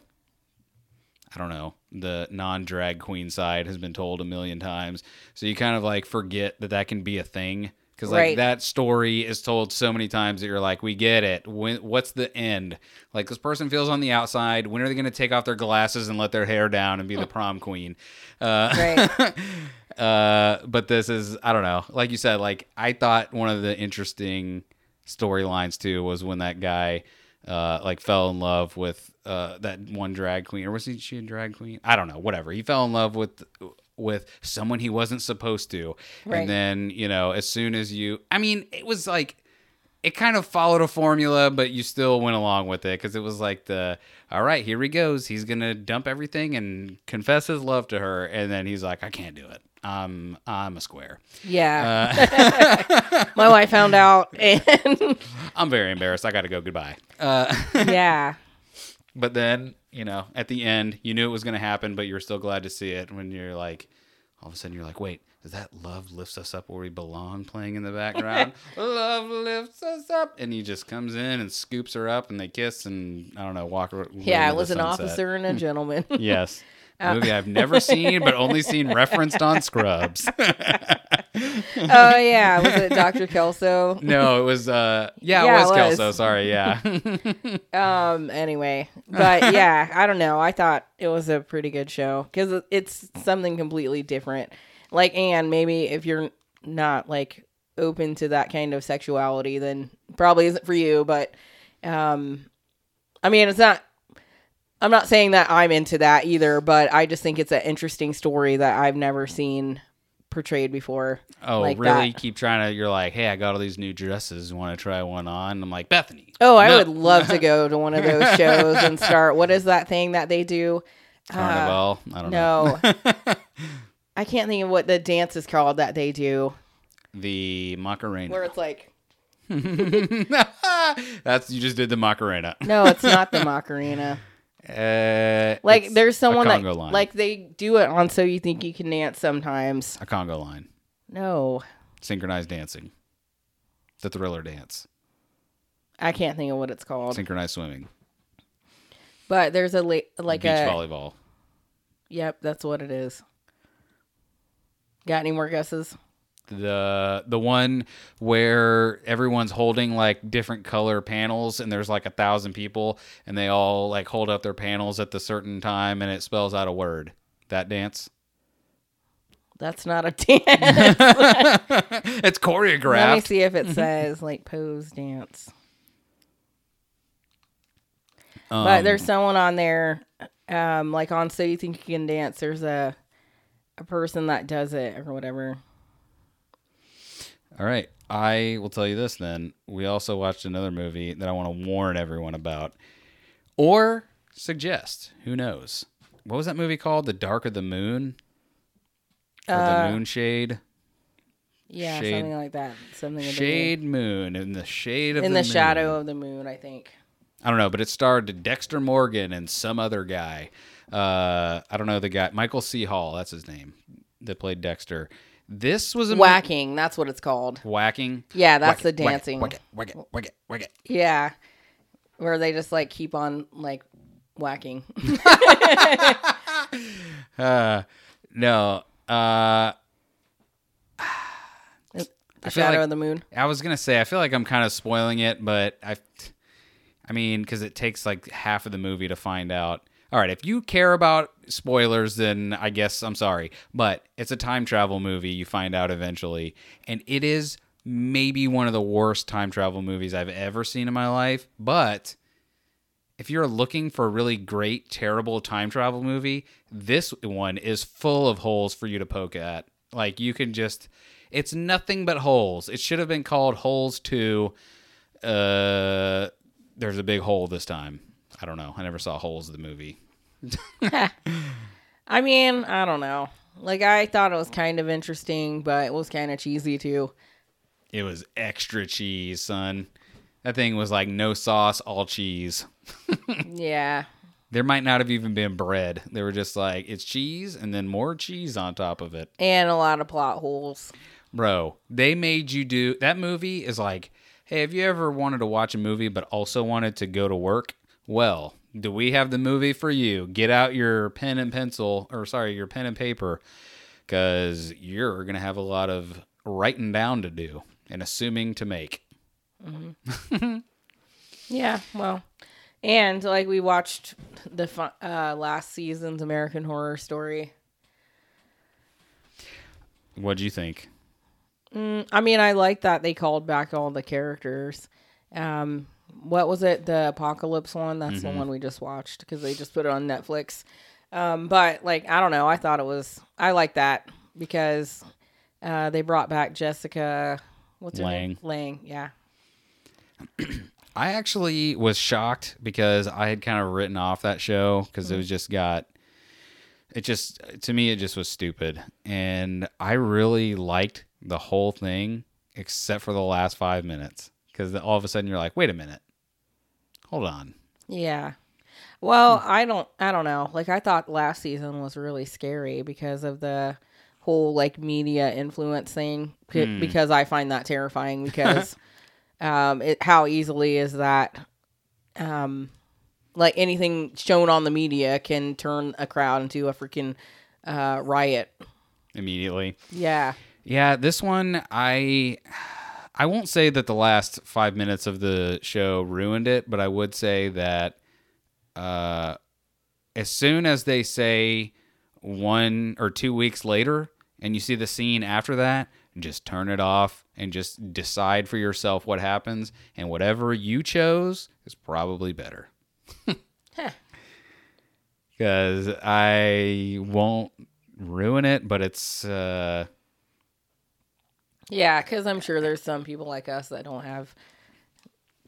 I don't know, the non drag queen side has been told a million times. So you kind of like forget that that can be a thing. Because like Right. that story is told so many times that you're like, we get it. When, what's the end? Like this person feels on the outside. When are they going to take off their glasses and let their hair down and be the *laughs* prom queen? Uh, right? *laughs* uh, but this is I don't know. Like you said, like I thought one of the interesting storylines too was when that guy uh, like fell in love with uh, that one drag queen, or was he she a drag queen? I don't know. Whatever. He fell in love with with someone he wasn't supposed to, Right. and then you know, as soon as you, I mean, it was like it kind of followed a formula, but you still went along with it because it was like the all right, here he goes. He's gonna dump everything and confess his love to her, and then he's like, I can't do it. I'm I'm a square. Yeah. *laughs* My wife found out, *laughs* and I'm very embarrassed. I got to go. Goodbye. Uh, yeah, *laughs* but then you know, at the end, you knew it was gonna happen, but you're still glad to see it. When you're like, all of a sudden, you're like, wait. Is that "Love Lifts Us Up" where we belong playing in the background? *laughs* Love lifts us up, and he just comes in and scoops her up, and they kiss, and I don't know, walk. yeah, it was an sunset. officer and a hmm. gentleman. Yes. *laughs* Movie I've never seen, but only seen referenced on Scrubs. *laughs* *laughs* oh yeah, was it Dr. Kelso? *laughs* no, it was uh yeah, Yeah, it was it was. Kelso, sorry, yeah. *laughs* Um. Anyway, but yeah, I don't know. I thought it was a pretty good show because it's something completely different. Like, and maybe if you're not like open to that kind of sexuality, then probably isn't for you. But, um, I mean, it's not. I'm not saying that I'm into that either, but I just think it's an interesting story that I've never seen portrayed before. Oh, like really? that. Keep trying to you're like, "Hey, I got all these new dresses. Want to try one on?" I'm like, "Bethany." Oh, I would love to go to one of those *laughs* shows and start. What is that thing that they do? Uh, Carnival. I don't know. No. *laughs* I can't think of what the dance is called that they do, The Macarena. where it's like, *laughs* That's you just did the Macarena. no, it's not the Macarena. Uh, Like, there's someone that, line. like, they do it on So You Think You Can Dance sometimes. a Congo line. No, Synchronized dancing. The thriller dance. I can't think of what it's called. Synchronized swimming. But there's a, la- like beach a, volleyball. yep, that's what it is. Got any more guesses? The the one where everyone's holding like different color panels and there's like a thousand people and they all like hold up their panels at the certain time and it spells out a word that dance That's not a *laughs* dance. *laughs* it's choreographed. Let me see if it says like pose dance. but Um, there's someone on there, um, like on So You Think You Can Dance. There's a a person that does it or whatever. All right i will tell you this then we also watched another movie that i want to warn everyone about or suggest who knows what was that movie called the dark of the moon or Uh, the moon shade Yeah, Shade- something like that. Something Shade Moon in the shade of in the the, shadow moon. of the moon. I think. I don't know, but it starred Dexter Morgan and some other guy. Uh, I don't know the guy, Michael C. Hall. That's his name. That played Dexter. This was a mo- Whacking. That's what it's called. whacking. Yeah, that's Whack the it, it, dancing. Whack it, whack it, whack it, whack it. Yeah, where they just like keep on like whacking. *laughs* *laughs* Uh, no. Uh, the *sighs* feel shadow like- of the moon. I was gonna say I feel like I'm kind of spoiling it, but I, I mean, because it takes like half of the movie to find out. All right, if you care about spoilers, then I guess I'm sorry, but it's a time travel movie. You find out eventually, and it is maybe one of the worst time travel movies I've ever seen in my life. But if you're looking for a really great, terrible time travel movie, this one is full of holes for you to poke at. Like you can just, it's nothing but holes. It should have been called Holes Two. Uh, there's a big hole this time. I don't know. I never saw Holes in the movie. *laughs* I mean, I don't know. Like I thought it was kind of interesting, but it was kind of cheesy too. It was extra cheese, son. That thing was like no sauce, all cheese. *laughs* Yeah. There might not have even been bread. They were just like, it's cheese and then more cheese on top of it. And a lot of plot holes. Bro, they made you do that movie is like, hey, have you ever wanted to watch a movie but also wanted to go to work? Well, do we have the movie for you? Get out your pen and pencil, or sorry, your pen and paper, because you're going to have a lot of writing down to do and assuming to make. *laughs* Yeah, well, and like we watched the uh, last season's American Horror Story. What'd you think? I mean, I like that they called back all the characters. Um, what was it? The Apocalypse one? That's the one we just watched because they just put it on Netflix. Um, but like, I don't know. I thought it was. I like that because uh, they brought back Jessica. What's her name? Lange. Yeah. *clears throat* I actually was shocked because I had kind of written off that show because it was just got it just to me it just was stupid and I really liked the whole thing except for the last 5 minutes cuz all of a sudden you're like wait a minute hold on Yeah. Well, I don't I don't know. Like I thought last season was really scary because of the whole like media influence thing c- because I find that terrifying because *laughs* um it, how easily is that um like anything shown on the media can turn a crowd into a freaking uh riot. immediately Yeah. Yeah, this one I I won't say that the last five minutes of the show ruined it, but I would say that uh, as soon as they say one or two weeks later, and you see the scene after that, just turn it off and just decide for yourself what happens, and whatever you chose is probably better. Because *laughs* I won't ruin it, but it's. Uh, Yeah, because I'm sure there's some people like us that don't have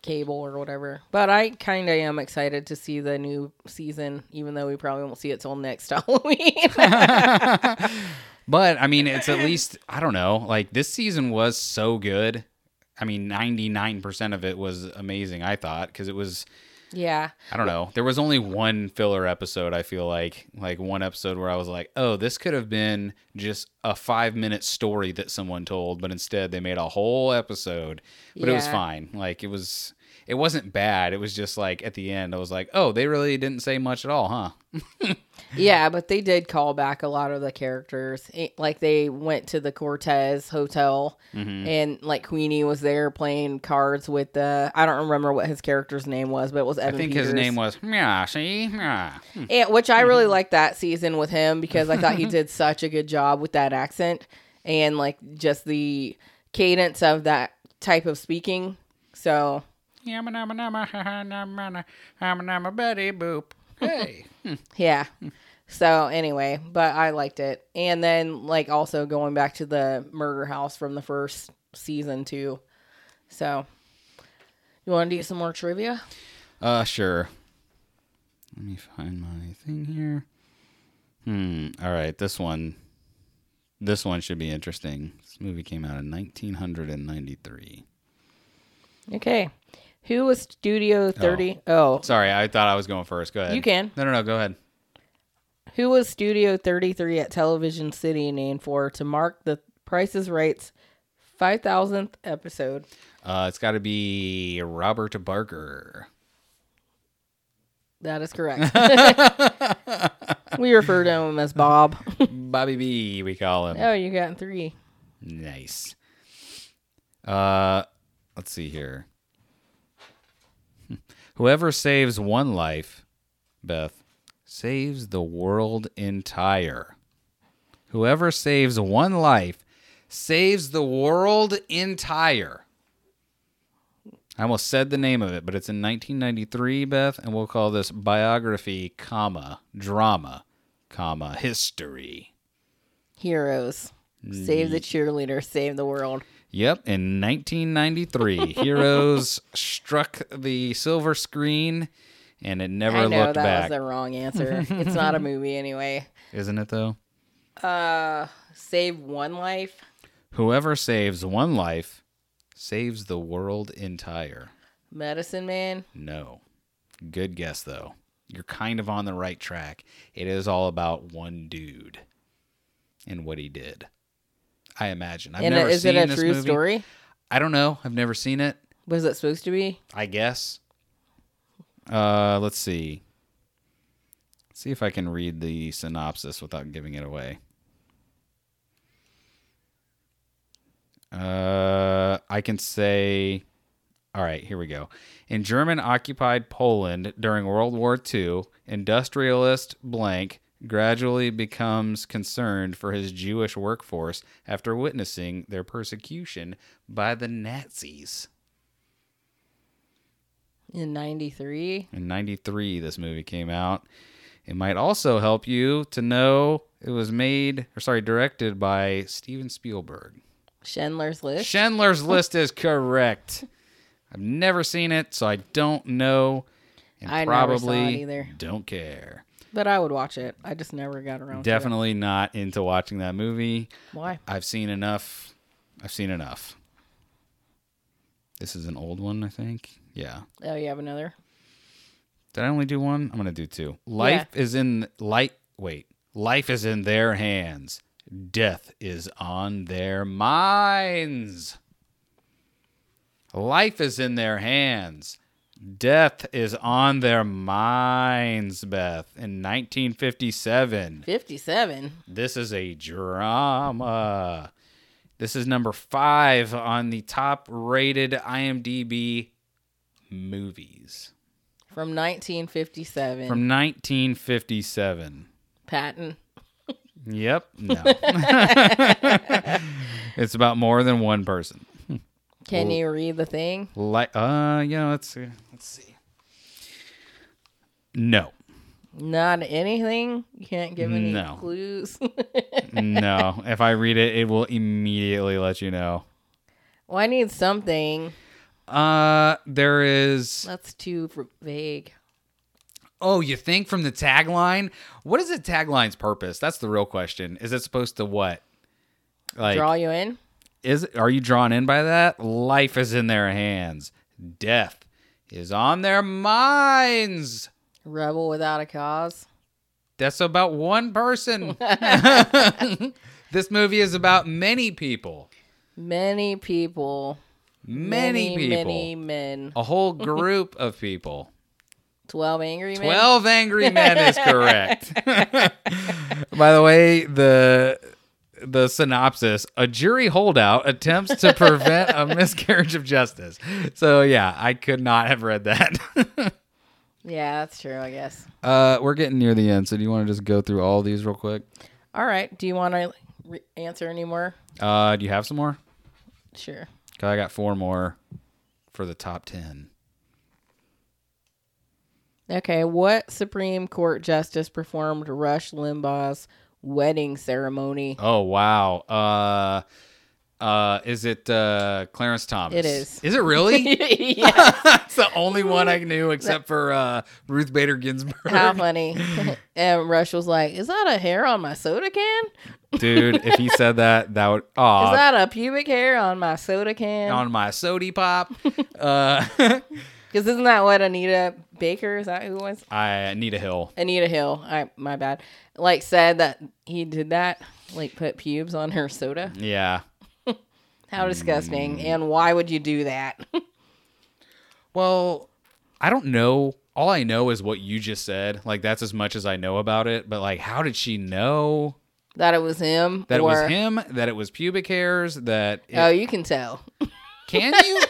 cable or whatever. But I kind of am excited to see the new season, even though we probably won't see it till next *laughs* Halloween. *laughs* But I mean, it's at least I don't know. Like this season was so good. I mean, ninety nine percent of it was amazing. I thought because it was. Yeah, I don't know. There was only one filler episode. I feel like like one episode where I was like, oh, this could have been just a five minute story that someone told, but instead they made a whole episode. But it was fine. Like it was. It wasn't bad. It was just like at the end, I was like, oh, they really didn't say much at all, huh? *laughs* yeah, but they did call back a lot of the characters. Like they went to the Cortez Hotel, Mm-hmm. and like Queenie was there playing cards with the. I don't remember what his character's name was, but it was Evan I think Peters. his name was yeah. See, yeah. Hmm. And, which I really *laughs* liked that season with him because I thought he *laughs* did such a good job with that accent and like just the cadence of that type of speaking. So Yama nama nama ha ha nama na hama nama Betty boop. Hey. *laughs* yeah. So anyway, but I liked it. And then like also going back to the murder house from the first season too. So you want to do some more trivia? uh sure. Let me find my thing here. Hmm. All right, this one. This one should be interesting. This movie came out in 1993. Okay. Who was Studio 30? Oh. Sorry, I thought I was going first. Go ahead. You can. No, no, no. Go ahead. Who was Studio 33 at Television City named for to mark the Price is Right's 5000th episode? Uh, it's got to be Robert Barker. That is correct. *laughs* we refer to him as Bob. *laughs* Bobby B, we call him. oh, you got three. Nice. Uh, let's see here. Whoever saves one life, Beth, saves the world entire. Whoever saves one life saves the world entire. I almost said the name of it, but it's in 1993, Beth, and we'll call this biography, comma, drama, comma, history. Heroes. Save the cheerleader, save the world. Yep, in 1993, *laughs* Heroes struck the silver screen and it never looked back. I know looked that back. was the wrong answer. it's not a *laughs* movie anyway. Isn't it though? Uh, save one life. Whoever saves one life saves the world entire. Medicine Man. No. Good guess though. You're kind of on the right track. It is all about one dude and what he did. I imagine. I've and never is seen it a this true movie. story? I don't know. I've never seen it. Was it supposed to be? I guess. Uh, let's see. see if I can read the synopsis without giving it away. Uh, I can say. All right, here we go. In German occupied Poland during World War II, industrialist blank gradually becomes concerned for his Jewish workforce after witnessing their persecution by the Nazis. In 93? In 93, this movie came out. It might also help you to know it was made, or sorry, directed by Steven Spielberg. Schindler's List? Schindler's List is correct. I've never seen it, so I don't know. And I never saw it probably either. don't care. But I would watch it. I just never got around to Definitely not into watching that movie. Why? I've seen enough. I've seen enough. This is an old one, I think. Yeah. Oh, you have another? Did I only do one? I'm gonna do two. Life is in light. Wait, life is in their hands. Death is on their minds. Life is in their hands. Death is on their minds, Beth. In 1957, 57. this is a drama. This is number five on the top rated IMDb movies From 1957. from 1957. Patton. Yep. No. *laughs* *laughs* it's about more than one person. Can you read the thing? Like, uh, yeah. Let's see. Let's see. No, Not anything? You can't give any No. clues? no. *laughs* if I read it, it will immediately let you know. well, I need something. Uh, there is. That's too vague. Oh, you think from the tagline? What is the tagline's purpose? That's the real question. Is it supposed to what? Like, Draw you in? Is are you drawn in by that? Life is in their hands. Death is on their minds. Rebel without a cause? That's about one person. *laughs* *laughs* this movie is about many people. Many people. Many, people. Many men. A whole *laughs* group of people. 12 angry men? 12 angry men is correct. By the way, the the synopsis, a jury holdout attempts to prevent a *laughs* miscarriage of justice. So yeah, I could not have read that. *laughs* Yeah, that's true, I guess. uh, we're getting near the end, so do you want to just go through all these real quick? All right. Do you want to re- answer any more? Uh, do you have some more? Sure. Cause I got four more for the top 10. Okay. What Supreme Court justice performed Rush Limbaugh's wedding ceremony? Oh wow. Uh Uh, is it uh, Clarence Thomas? It is. Is it really? *laughs* yeah. *laughs* That's the only one I knew *laughs* except for uh, Ruth Bader Ginsburg. How funny. and Rush was like, Is that a hair on my soda can? Dude, if he said that, that would oh Is that a pubic hair on my soda can? on my sody pop. uh, Because isn't that what Anita Baker, is that who it was? I need a hill. Anita Hill, I my bad. Like said that he did that, like put pubes on her soda. Yeah. *laughs* How Mm. disgusting. And why would you do that? *laughs* Well, I don't know. All I know is what you just said. Like that's as much as I know about it. But like, how did she know that it was him? that it was him? That it was pubic hairs? That it, Oh, you can tell. *laughs* can you?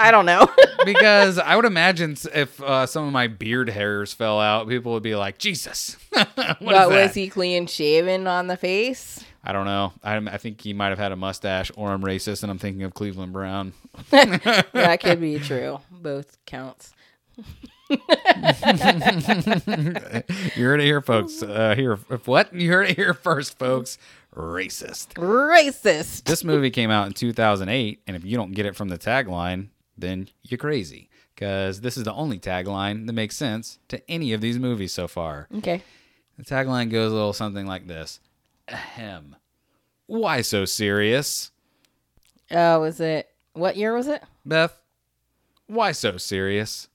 I don't know. *laughs* because I would imagine if uh, some of my beard hairs fell out, people would be like, "Jesus, *laughs* what but that?" was he clean shaven on the face? I don't know. I, I think he might have had a mustache, or I'm racist, and I'm thinking of Cleveland Brown. *laughs* that could be true. Both counts. You heard it here, folks. Uh, here, what you heard it here first, folks. Racist. Racist. This movie came out in 2008, and if you don't get it from the tagline, then you're crazy. Because this is the only tagline that makes sense to any of these movies so far. Okay. The tagline goes a little something like this Ahem. Why so serious? Oh, was it what year was it? Beth, why so serious?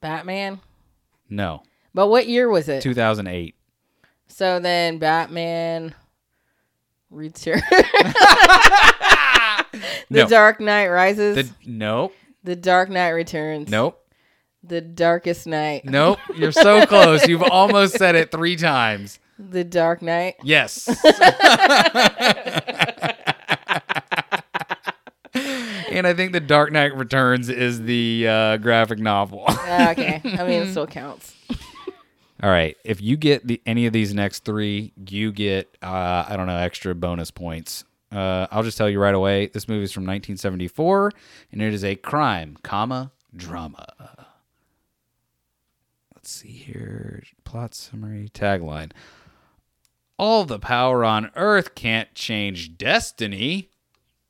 Batman. No, But what year was it? 2008. So then Batman Return. *laughs* *laughs* *laughs* the No. Dark Knight Rises. The, nope, the Dark Knight Returns. nope, The Darkest Night. nope. *laughs* You're so close. You've almost said it three times. The Dark Knight. Yes. *laughs* and I think The Dark Knight Returns is the uh, graphic novel. Ah, okay. I mean, it still counts. All right. If you get the, any of these next three, you get uh, I don't know extra bonus points. Uh, I'll just tell you right away. This movie is from 1974, and it is a crime, comma drama. Let's see here. Plot summary, tagline. All the power on earth can't change destiny.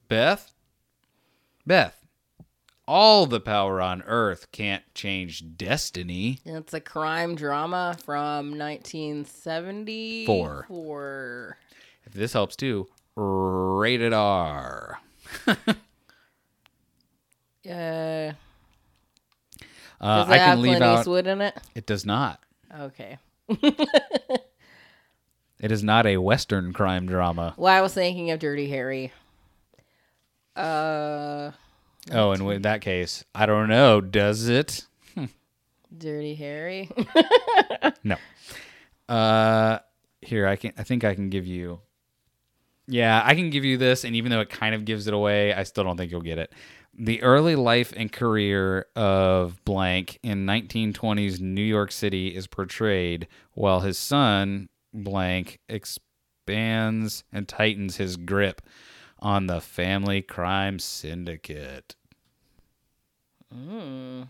Beth. Beth. All the power on earth can't change destiny. It's a crime drama from 1974. Four. Four. If this helps too, rated R. *laughs* Uh, Uh, does it I have can leave Clint out. Eastwood in it? It does not. Okay. *laughs* It is not a Western crime drama. Well, I was thinking of Dirty Harry. Uh, Oh, and in that case, I don't know. Does it? *laughs* Dirty Harry. No. Uh, here I can. I think I can give you. Yeah, I can give you this, and even though it kind of gives it away, I still don't think you'll get it. The early life and career of blank in 1920s New York City is portrayed, while his son blank expands and tightens his grip on the family crime syndicate. Hmm.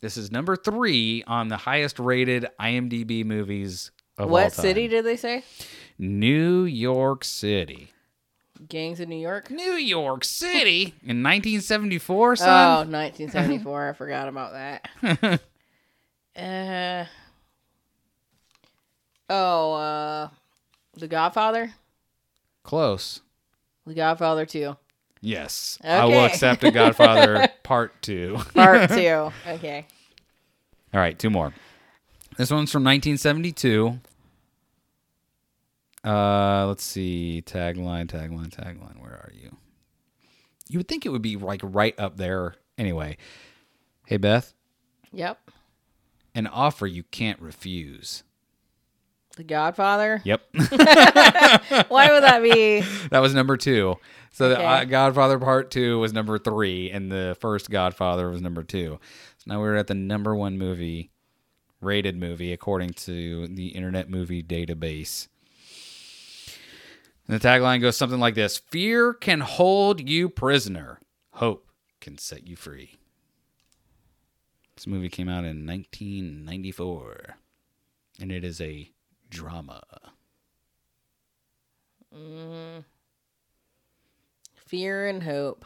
This is number three on the highest rated IMDb movies of all what city did they say? New York City. Gangs in New York. New York City in 1974, Oh, 1974. I forgot about that. *laughs* uh. Oh, uh, The Godfather. Close. The Godfather 2. Yes. I will accept a Godfather *laughs* Part 2. Part *laughs* 2. Okay. All right, two more. This one's from 1972. Uh, let's see. Tagline, tagline, tagline. Where are you? You would think it would be like right up there. Anyway, hey Beth, Yep. an offer you can't refuse. The Godfather. Yep, *laughs* *laughs* Why would that be? that was number two. So the uh, Godfather Part Two was number three, and the first Godfather was number two. So now we're at the number one movie, rated movie according to the Internet Movie Database. And the tagline goes something like this Fear can hold you prisoner, hope can set you free. This movie came out in 1994, and it is a drama. Mm. Fear and hope.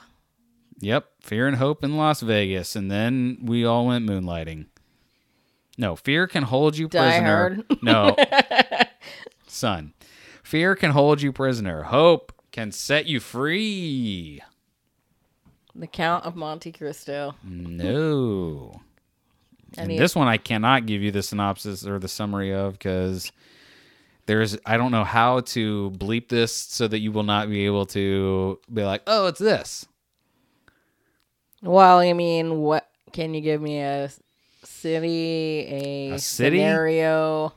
Yep, Fear and Hope in Las Vegas, and then we all went moonlighting. No, fear can hold you Die prisoner. No, *laughs* son, fear can hold you prisoner. Hope can set you free. The Count of Monte Cristo. No. *laughs* And this one I cannot give you the synopsis or the summary of because there's I don't know how to bleep this so that you will not be able to be like, oh, it's this. Well, I mean, what can you give me a city, a, A city? scenario?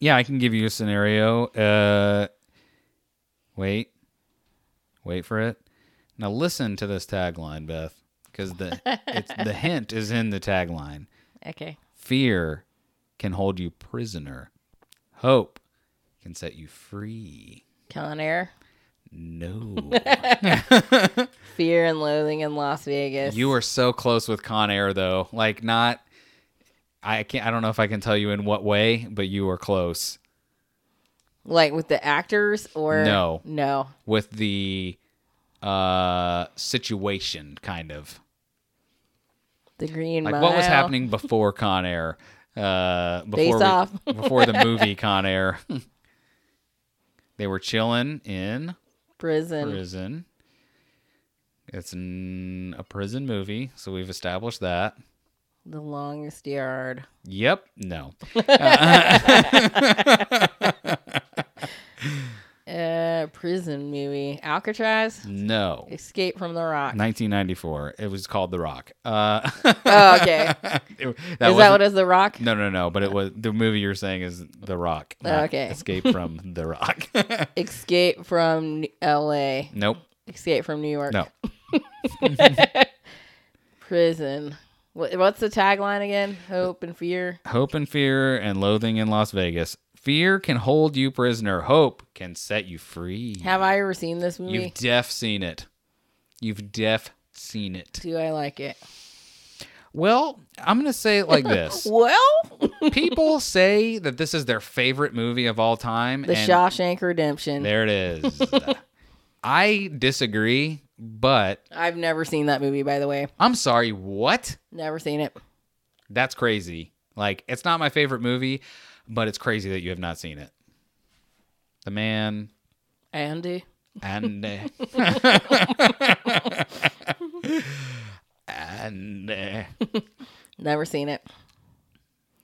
Yeah, I can give you a scenario. Uh, wait, wait for it. Now listen to this tagline, Beth, because the *laughs* it's, the hint is in the tagline. Okay. Fear can hold you prisoner. Hope can set you free. Con Air. No. *laughs* *laughs* Fear and Loathing in Las Vegas. You were so close with Con Air though. Like not I can't I don't know if I can tell you in what way, but you were close like with the actors or No. no. with the uh situation kind of. The Green Like Mile. what was happening before Con Air? Uh before Face we- Off. before the *laughs* movie Con Air. they were chilling in Prison. prison. It's a prison movie, so we've established that. The Longest Yard. Yep. No. *laughs* *laughs* Uh, prison movie. Alcatraz. No. Escape from the Rock. 1994. It was called The Rock. Uh, Oh, okay. *laughs* it- is that what is the Rock? No, no, no. But it was the movie you're saying is The Rock. Oh, okay. Escape from The Rock. Escape from L.A. nope. Escape from New York. No. Prison. What, what's the tagline again? Hope and fear. Hope and fear and loathing in Las Vegas. Fear can hold you prisoner. Hope can set you free. Have I ever seen this movie? You've def seen it. You've def seen it. Do I like it? Well, I'm gonna say it like *laughs* this. Well, *laughs* People say that this is their favorite movie of all time. The Shawshank Redemption. There it is. *laughs* I disagree, but I've never seen that movie, by the way. I'm sorry. What? Never seen it. That's crazy. Like, it's not my favorite movie, but it's crazy that you have not seen it. The man Andy. Andy. and *laughs* uh, Never seen it.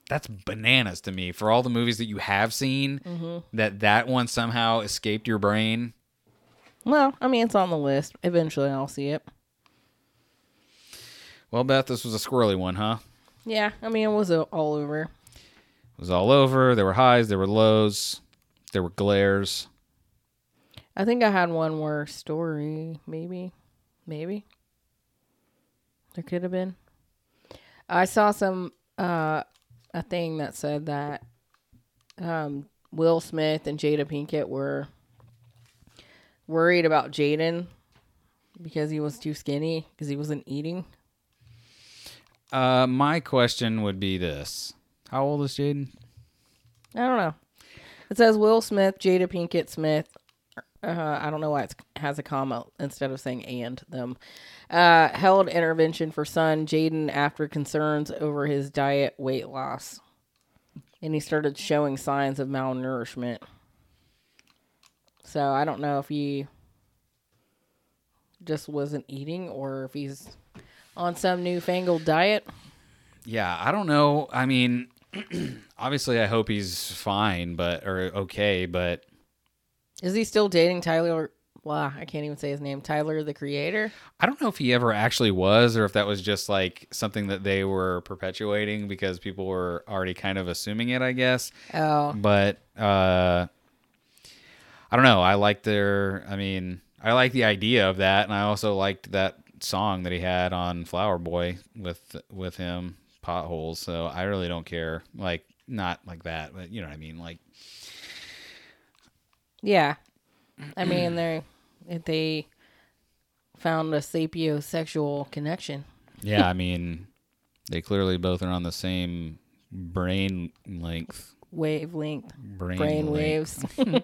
that's bananas to me for all the movies that you have seen that that one somehow escaped your brain Well, I mean, it's on the list. Eventually, I'll see it. well beth this was a squirrely one huh Yeah, I mean, it was all over. it was all over there were highs there were lows there were glares I think I had one more story. Maybe, maybe there could have been. I saw some uh, a thing that said that um, Will Smith and Jada Pinkett were worried about Jaden because he was too skinny because he wasn't eating. uh my question would be this how old is jaden I don't know. It says Will Smith, Jada Pinkett Smith. Uh, I don't know why it has a comma instead of saying and them. Uh, held intervention for son Jaden after concerns over his diet weight loss. And he started showing signs of malnourishment. So I don't know if he just wasn't eating or if he's on some newfangled diet. yeah i don't know i mean *clears throat* obviously i hope he's fine but or okay but Is he still dating Tyler? Wow, I can't even say his name. Tyler, the creator. I don't know if he ever actually was, or if that was just like something that they were perpetuating because people were already kind of assuming it, I guess. Oh, But uh, I don't know. I like their. I mean, I like the idea of that, and I also liked that song that he had on Flower Boy with with him, potholes. So I really don't care. Like not like that, but you know what I mean. Like yeah. I mean, they they found a sapiosexual connection. yeah, I mean, they clearly both are on the same brain length. Wavelength, Brain, brain length. waves. *laughs*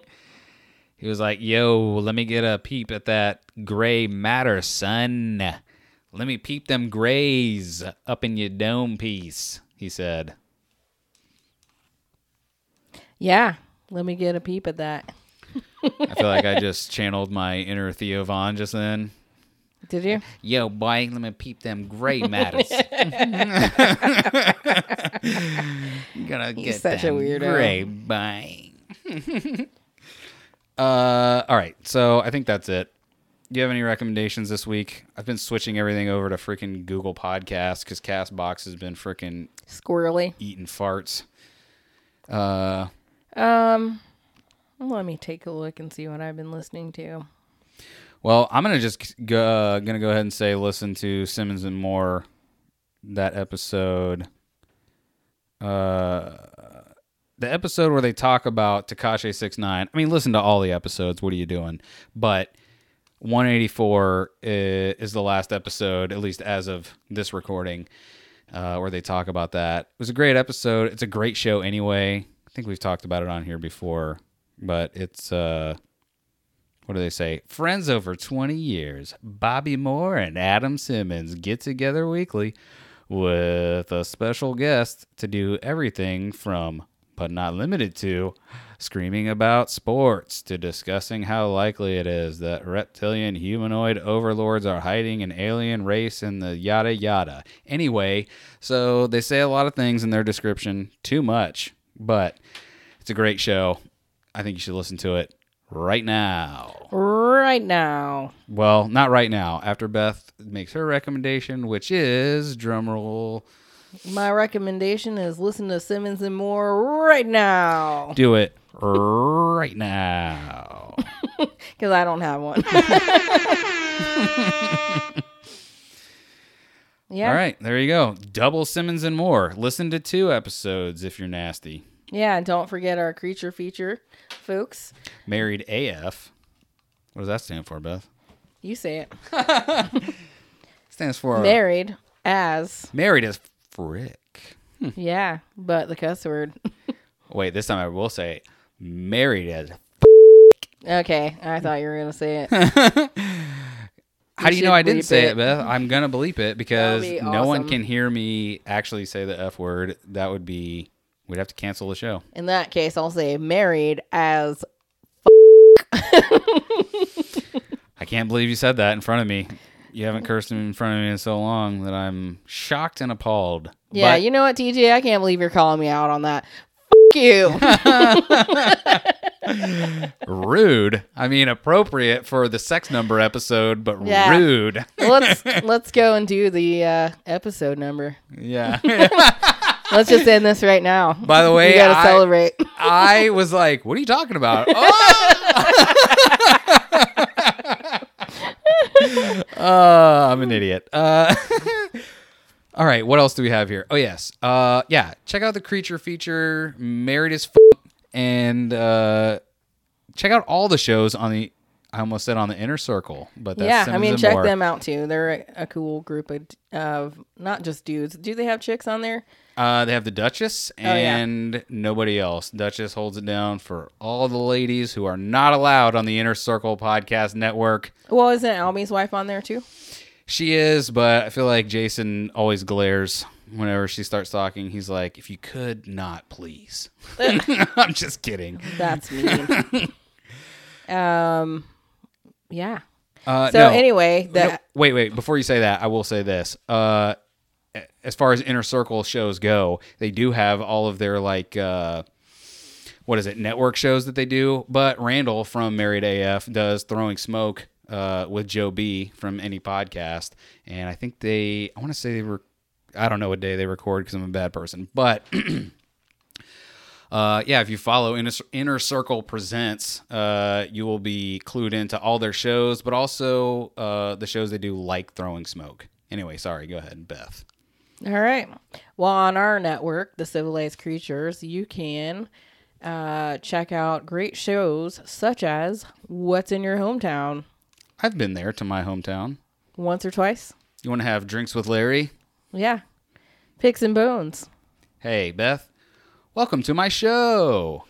He was like, "Yo, let me get a peep at that gray matter, son. Let me peep them grays up in your dome piece." He said. Yeah. Let me get a peep at that. I feel like I *laughs* just channeled my inner Theo Von just then. Did you? Yo, boy, let me peep them gray matters. *laughs* *laughs* Gonna get such a weirdo. gray boy. Uh, all right. So I think that's it. Do you have any recommendations this week? I've been switching everything over to freaking Google Podcasts because Castbox has been freaking Squirrely. eating farts. Uh, Um, let me take a look and see what I've been listening to. Well, I'm gonna just go, uh, gonna go ahead and say listen to Simmons and Moore, that episode. Uh, the episode where they talk about Tekashi Six Nine. I mean, listen to all the episodes. What are you doing? But 184 is the last episode, at least as of this recording, uh, where they talk about that. It was a great episode. It's a great show anyway. I think we've talked about it on here before, but it's uh what do they say? Friends over 20 years. Bobby Moore and Adam Simmons get together weekly with a special guest to do everything from, but not limited to, screaming about sports to discussing how likely it is that reptilian humanoid overlords are hiding an alien race in the yada yada. Anyway, so they say a lot of things in their description, too much, but it's a great show. I think you should listen to it right now. Right now. Well, not right now. After Beth makes her recommendation, which is drumroll, My recommendation is listen to Simmons and Moore right now. do it right now. *laughs* Because I don't have one. *laughs* yeah. All right, there you go. Double Simmons and more. Listen to two episodes if you're nasty. Yeah, and don't forget our creature feature, folks. Married AF. What does that stand for, Beth? You say it. *laughs* stands for Married as married as frick. yeah, but the cuss word. *laughs* Wait, this time I will say married as. okay, I thought you were gonna say it. *laughs* How do you know I didn't say it, it. Beth? I'm gonna bleep it because be no one can hear me actually say the f word. That would be we'd have to cancel the show. In that case, I'll say married as *laughs* I can't believe you said that in front of me. You haven't cursed in front of me in so long that I'm shocked and appalled. Yeah, But you know what, TJ? I can't believe you're calling me out on that. Fuck you. *laughs* rude. I mean, appropriate for the sex number episode, but Yeah. rude. let's *laughs* let's go and do the uh, episode number. yeah. *laughs* Let's just end this right now. By the way, we gotta I- celebrate. I was like, "What are you talking about?" Oh! Uh, I'm an idiot. Uh, *laughs* all right, what else do we have here? Oh yes, uh, yeah. Check out the creature feature, married as f- and uh, check out all the shows on the. I almost said on the inner circle, but that's yeah, I mean, check More. them out too. They're a, a cool group of, of not just dudes. Do they have chicks on there? Uh, they have the Duchess Oh, yeah. and nobody else. Duchess holds it down for all the ladies who are not allowed on the Inner Circle Podcast Network. Well, isn't Albie's wife on there too? She is, but I feel like Jason always glares whenever she starts talking. He's like, "If you could not, please." *laughs* I'm just kidding. That's mean. *laughs* um, yeah. Uh, So no. anyway, No, that wait, wait. Before you say that, I will say this. Uh, as far as inner circle shows go, they do have all of their like, uh, what is it, network shows that they do. But Randall from Married AF does Throwing Smoke uh, with Joe B from any podcast, and I think they, I want to say they were, I don't know what day they record because I'm a bad person, but. *clears throat* Uh, yeah, if you follow Inner, Inner Circle Presents, uh, you will be clued into all their shows, but also uh, the shows they do, like Throwing Smoke. Anyway, sorry, go ahead, Beth. All right. Well, on our network, The Civilized Creatures, you can uh, check out great shows such as What's in Your Hometown I've been there to my hometown. once or twice. You want to have drinks with Larry? Yeah. Picks and Bones. Hey, Beth, welcome to my show.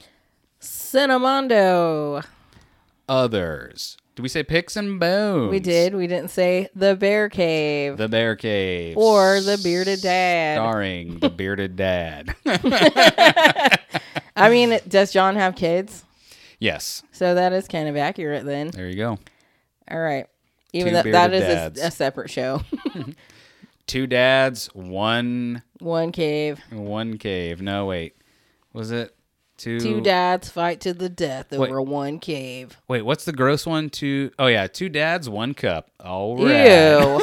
Cinemondo. others. Did we say picks and bones? We did. We didn't say the bear cave The Bear Cave. or the bearded dad. Starring the bearded dad. *laughs* I mean, does John have kids? yes. So that is kind of accurate then. There you go. All right. Even Two that is a, a separate show. *laughs* Two dads, one One cave. one cave. No, wait. Was it two? Two dads fight to the death Wait. over one cave. Wait, what's the gross one? Two oh yeah, two dads, one cup. All right. Ew.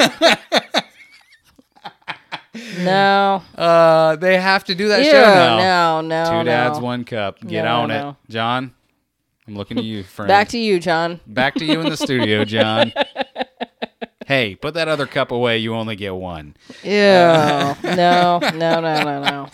*laughs* no. Uh, they have to do that Ew. show now. No, no. Two dads, no. one cup. Get No, on no. it, John. I'm looking to you, friend. Back to you, John. Back to you in the studio, John. *laughs* hey, put that other cup away. You only get one. Ew. no, no, no, no, no.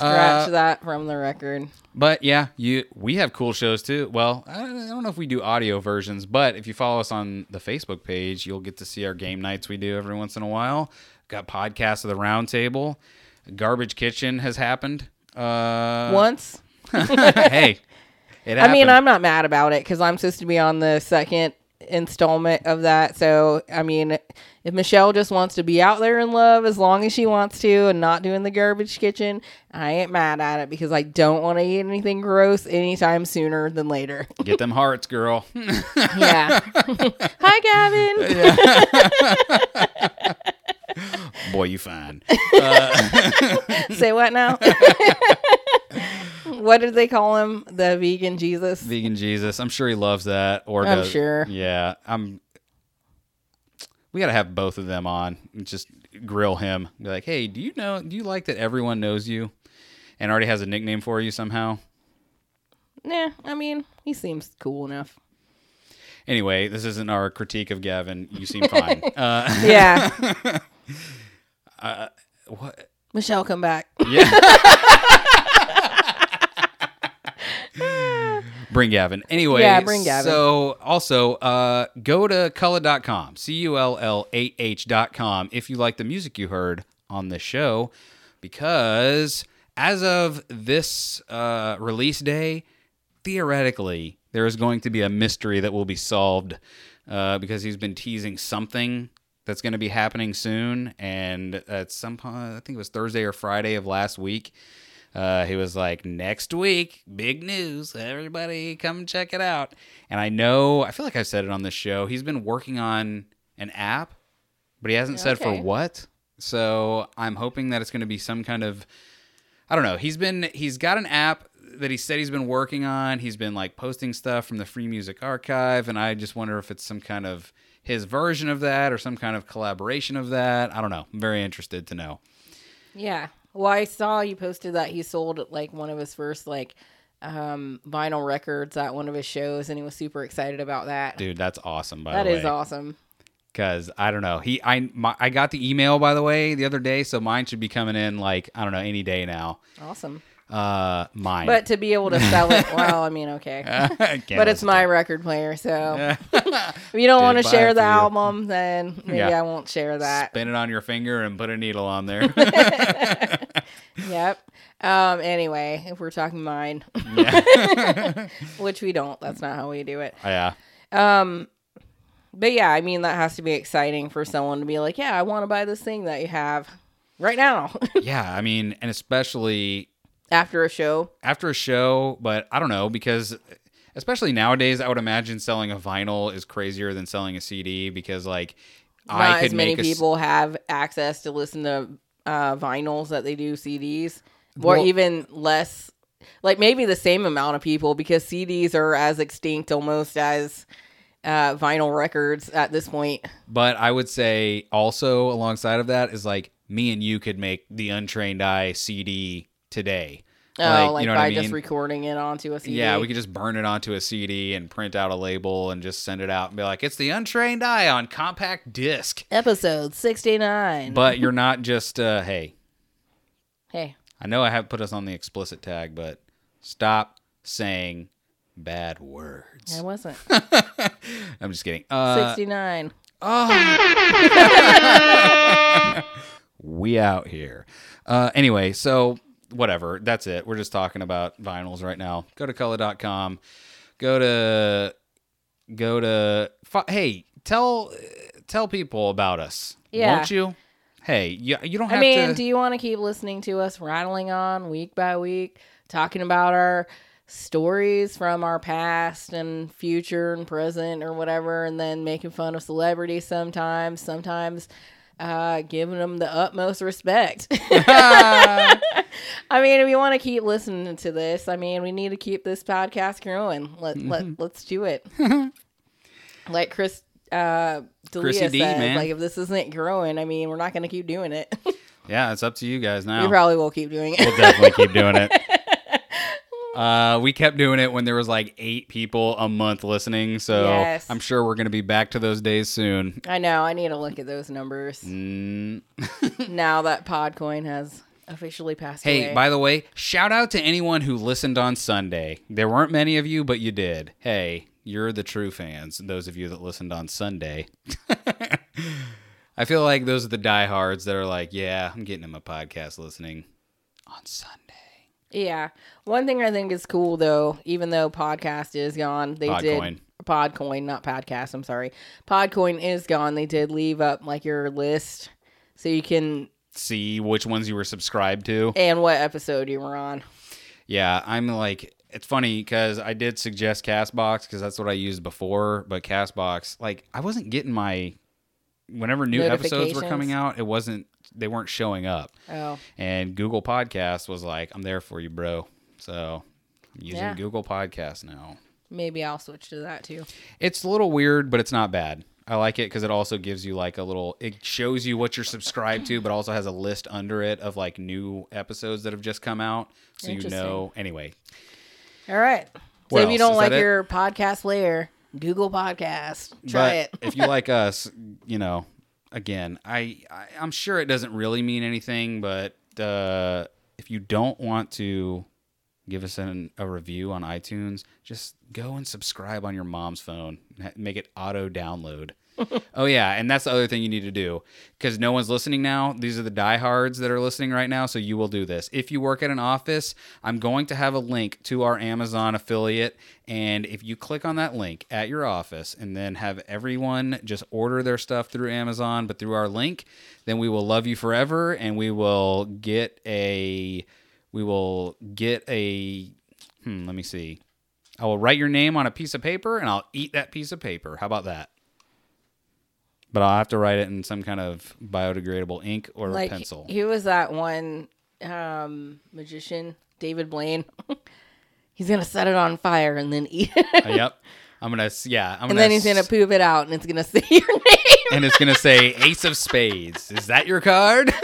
Scratch Uh, that from the record. But yeah, you we have cool shows too. Well, I don't, I don't know if we do audio versions, but if you follow us on the Facebook page, you'll get to see our game nights we do every once in a while. Got podcasts of the roundtable. Garbage Kitchen has happened. Uh, Once. *laughs* hey, it *laughs* I mean. I'm not mad about it because I'm supposed to be on the second installment of that. So, I mean, if Michelle just wants to be out there in love as long as she wants to and not doing the garbage kitchen, I ain't mad at it because I don't want to eat anything gross anytime sooner than later. *laughs* get them hearts, girl. yeah. *laughs* Hi, Gavin. *laughs* Boy, you fine. Uh, Say what now? *laughs* what did they call him? The vegan Jesus? Vegan Jesus. I'm sure he loves that. Or I'm does- sure. Yeah, I'm. We gotta have both of them on and just grill him. Be like, hey, do you know? Do you like that everyone knows you, and already has a nickname for you somehow? nah, I mean, he seems cool enough. Anyway, this isn't our critique of Gavin. You seem fine. *laughs* uh, Yeah. *laughs* what? Michelle, come back. Yeah. Bring Gavin. Anyway, Yeah, bring Gavin. So also uh, go to cullah.com, C U L L A H.com if you like the music you heard on this show, because as of this uh, release day, theoretically, there is going to be a mystery that will be solved uh, because he's been teasing something that's going to be happening soon. And at some point, I think it was Thursday or Friday of last week, uh, he was like, next week, big news. Everybody come check it out. And I know, I feel like I've said it on this show. He's been working on an app, but he hasn't said for what. So I'm hoping that it's going to be some kind of I don't know. He's been he's got an app that he said he's been working on. He's been like posting stuff from the Free Music Archive, and I just wonder if it's some kind of his version of that or some kind of collaboration of that. I don't know. I'm very interested to know. Yeah. Well, I saw you posted that he sold like one of his first like um vinyl records at one of his shows and he was super excited about that. Dude, that's awesome by that the way. is awesome. Cuz I don't know. He I my, I got the email by the way the other day, so mine should be coming in like I don't know any day now. Awesome. Uh mine. But to be able to sell it, *laughs* well, I mean, okay. *laughs* Can't but it's my record player, so *laughs* if you don't want to share the album, then maybe Yeah. I won't share that. Spin it on your finger and put a needle on there. Yep. Um. Anyway, if we're talking mine, which we don't, that's not how we do it. yeah. Um, but yeah, I mean that has to be exciting for someone to be like, yeah, I want to buy this thing that you have right now Yeah, I mean, and especially after a show. after a show, but I don't know because especially nowadays, I would imagine selling a vinyl is crazier than selling a CD because like I could as many make a people have access to listen to uh, vinyls that they do CDs, or Well- even less. Like maybe the same amount of people because CDs are as extinct almost as uh, vinyl records at this point. But I would say also alongside of that is like me and you could make the Untrained Eye CD today. Oh, like, you know by what I mean? just recording it onto a CD. Yeah, we could just burn it onto a CD and print out a label and just send it out and be like, it's the Untrained Eye on compact disc. Episode sixty nine. But you're not just, uh, hey, hey, I know I have put us on the explicit tag, but stop saying bad words. I wasn't *laughs* I'm just kidding. Uh, sixty nine. *laughs* we out here. Uh, anyway, so whatever. That's it. We're just talking about vinyls right now. Go to cullah.com. go to go to. Hey, tell tell people about us. Yeah. Won't you? Hey, you, you don't have I mean, to. do you want to keep listening to us rattling on week by week, talking about our stories from our past and future and present or whatever, and then making fun of celebrities sometimes, sometimes uh, giving them the utmost respect? *laughs* I mean, if you want to keep listening to this, I mean, we need to keep this podcast growing. Let, let, let's do it. *laughs* like Chris uh, D'Elia D, said, like, if this isn't growing, I mean, we're not going to keep doing it. *laughs* yeah, it's up to you guys now. We probably will keep doing it. We'll definitely keep doing it. Uh, we kept doing it when there was like eight people a month listening, so Yes. I'm sure we're gonna be back to those days soon. I know. I need to look at those numbers Mm. *laughs* now that Podcoin has officially passed away. Hey, away. by the way, shout out to anyone who listened on Sunday. There weren't many of you, but you did. Hey, you're the true fans. Those of you that listened on Sunday. *laughs* I feel like those are the diehards that are like, yeah, I'm getting in my podcast listening on Sunday. Yeah. One thing I think is cool though, even though podcast is gone, they Podcoin. did Podcoin, not podcast. I'm sorry. Podcoin is gone. They did leave up like your list, so you can See which ones you were subscribed to. and what episode you were on. Yeah, I'm like, it's funny because I did suggest Castbox because that's what I used before, but Castbox, like, I wasn't getting my whenever new episodes were coming out, it wasn't they weren't showing up. Oh, And Google Podcast was like, I'm there for you, bro. So I'm using Yeah. Google Podcast now. maybe I'll switch to that too. It's a little weird, but it's not bad. I like it because it also gives you like a little. It shows you what you're subscribed to, but also has a list under it of like new episodes that have just come out, so you know. Anyway, All right. So What if you don't Is like it? your podcast player, Google Podcast. Try but it. if you like *laughs* us, you know, again, I, I I'm sure it doesn't really mean anything, but uh, if you don't want to give us an, a review on iTunes, just go and subscribe on your mom's phone. Make it auto download. Oh yeah, and that's the other thing you need to do because no one's listening now. These are the diehards that are listening right now, so you will do this. If you work at an office, I'm going to have a link to our Amazon affiliate, and if you click on that link at your office and then have everyone just order their stuff through Amazon, but through our link, then we will love you forever, and we will get a we will get a hmm, let me see. I will write your name on a piece of paper and I'll eat that piece of paper. How about that? But I'll have to write it in some kind of biodegradable ink or like pencil. he was that one um magician david blaine *laughs* he's gonna set it on fire and then eat it Uh, yep. I'm gonna yeah. I'm and gonna then he's gonna s- poop it out and it's gonna *laughs* say your name and it's gonna say Ace of Spades. Is that your card? *laughs*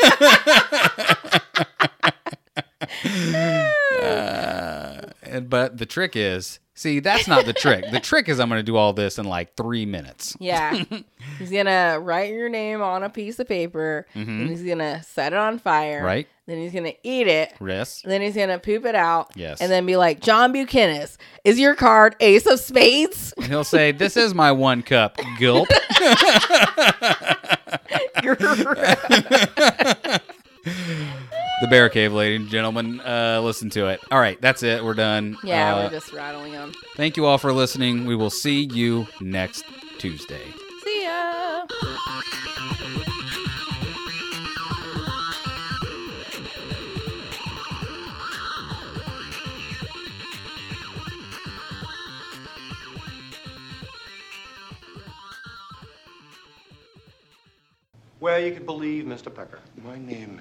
Uh, and, but the trick is, see, that's not the trick. The *laughs* trick is I'm gonna do all this in like three minutes. yeah *laughs* he's gonna write your name on a piece of paper and he's gonna set it on fire Mm-hmm. Right. then he's gonna eat it Riss. then he's gonna poop it out Yes. and then be like john buchanan is your card ace of spades And he'll say, "This is my one cup." Gulp. *laughs* the Bear Cave, ladies and gentlemen. Uh, listen to it. All right, that's it. We're done. yeah Uh, we're just rattling on Thank you all for listening. We will see you next Tuesday. see ya Well, you could believe Mr. Pecker. My name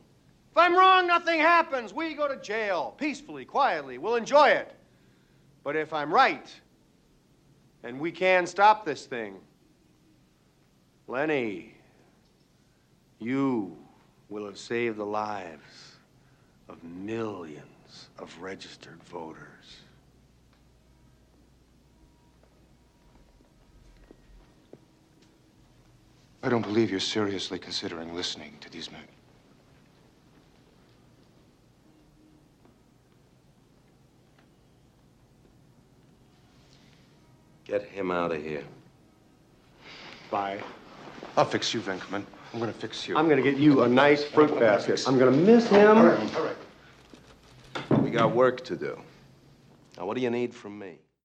If I'm wrong, nothing happens. We go to jail peacefully, quietly. We'll enjoy it. But if I'm right, and we can stop this thing, Lenny, you will have saved the lives of millions of registered voters. I don't believe you're seriously considering listening to these men. Get him out of here. Bye. I'll fix you, Venkman. I'm gonna fix you. I'm gonna get you a nice fruit basket. I'm gonna miss him. All right, all right. We got work to do. Now, what do you need from me?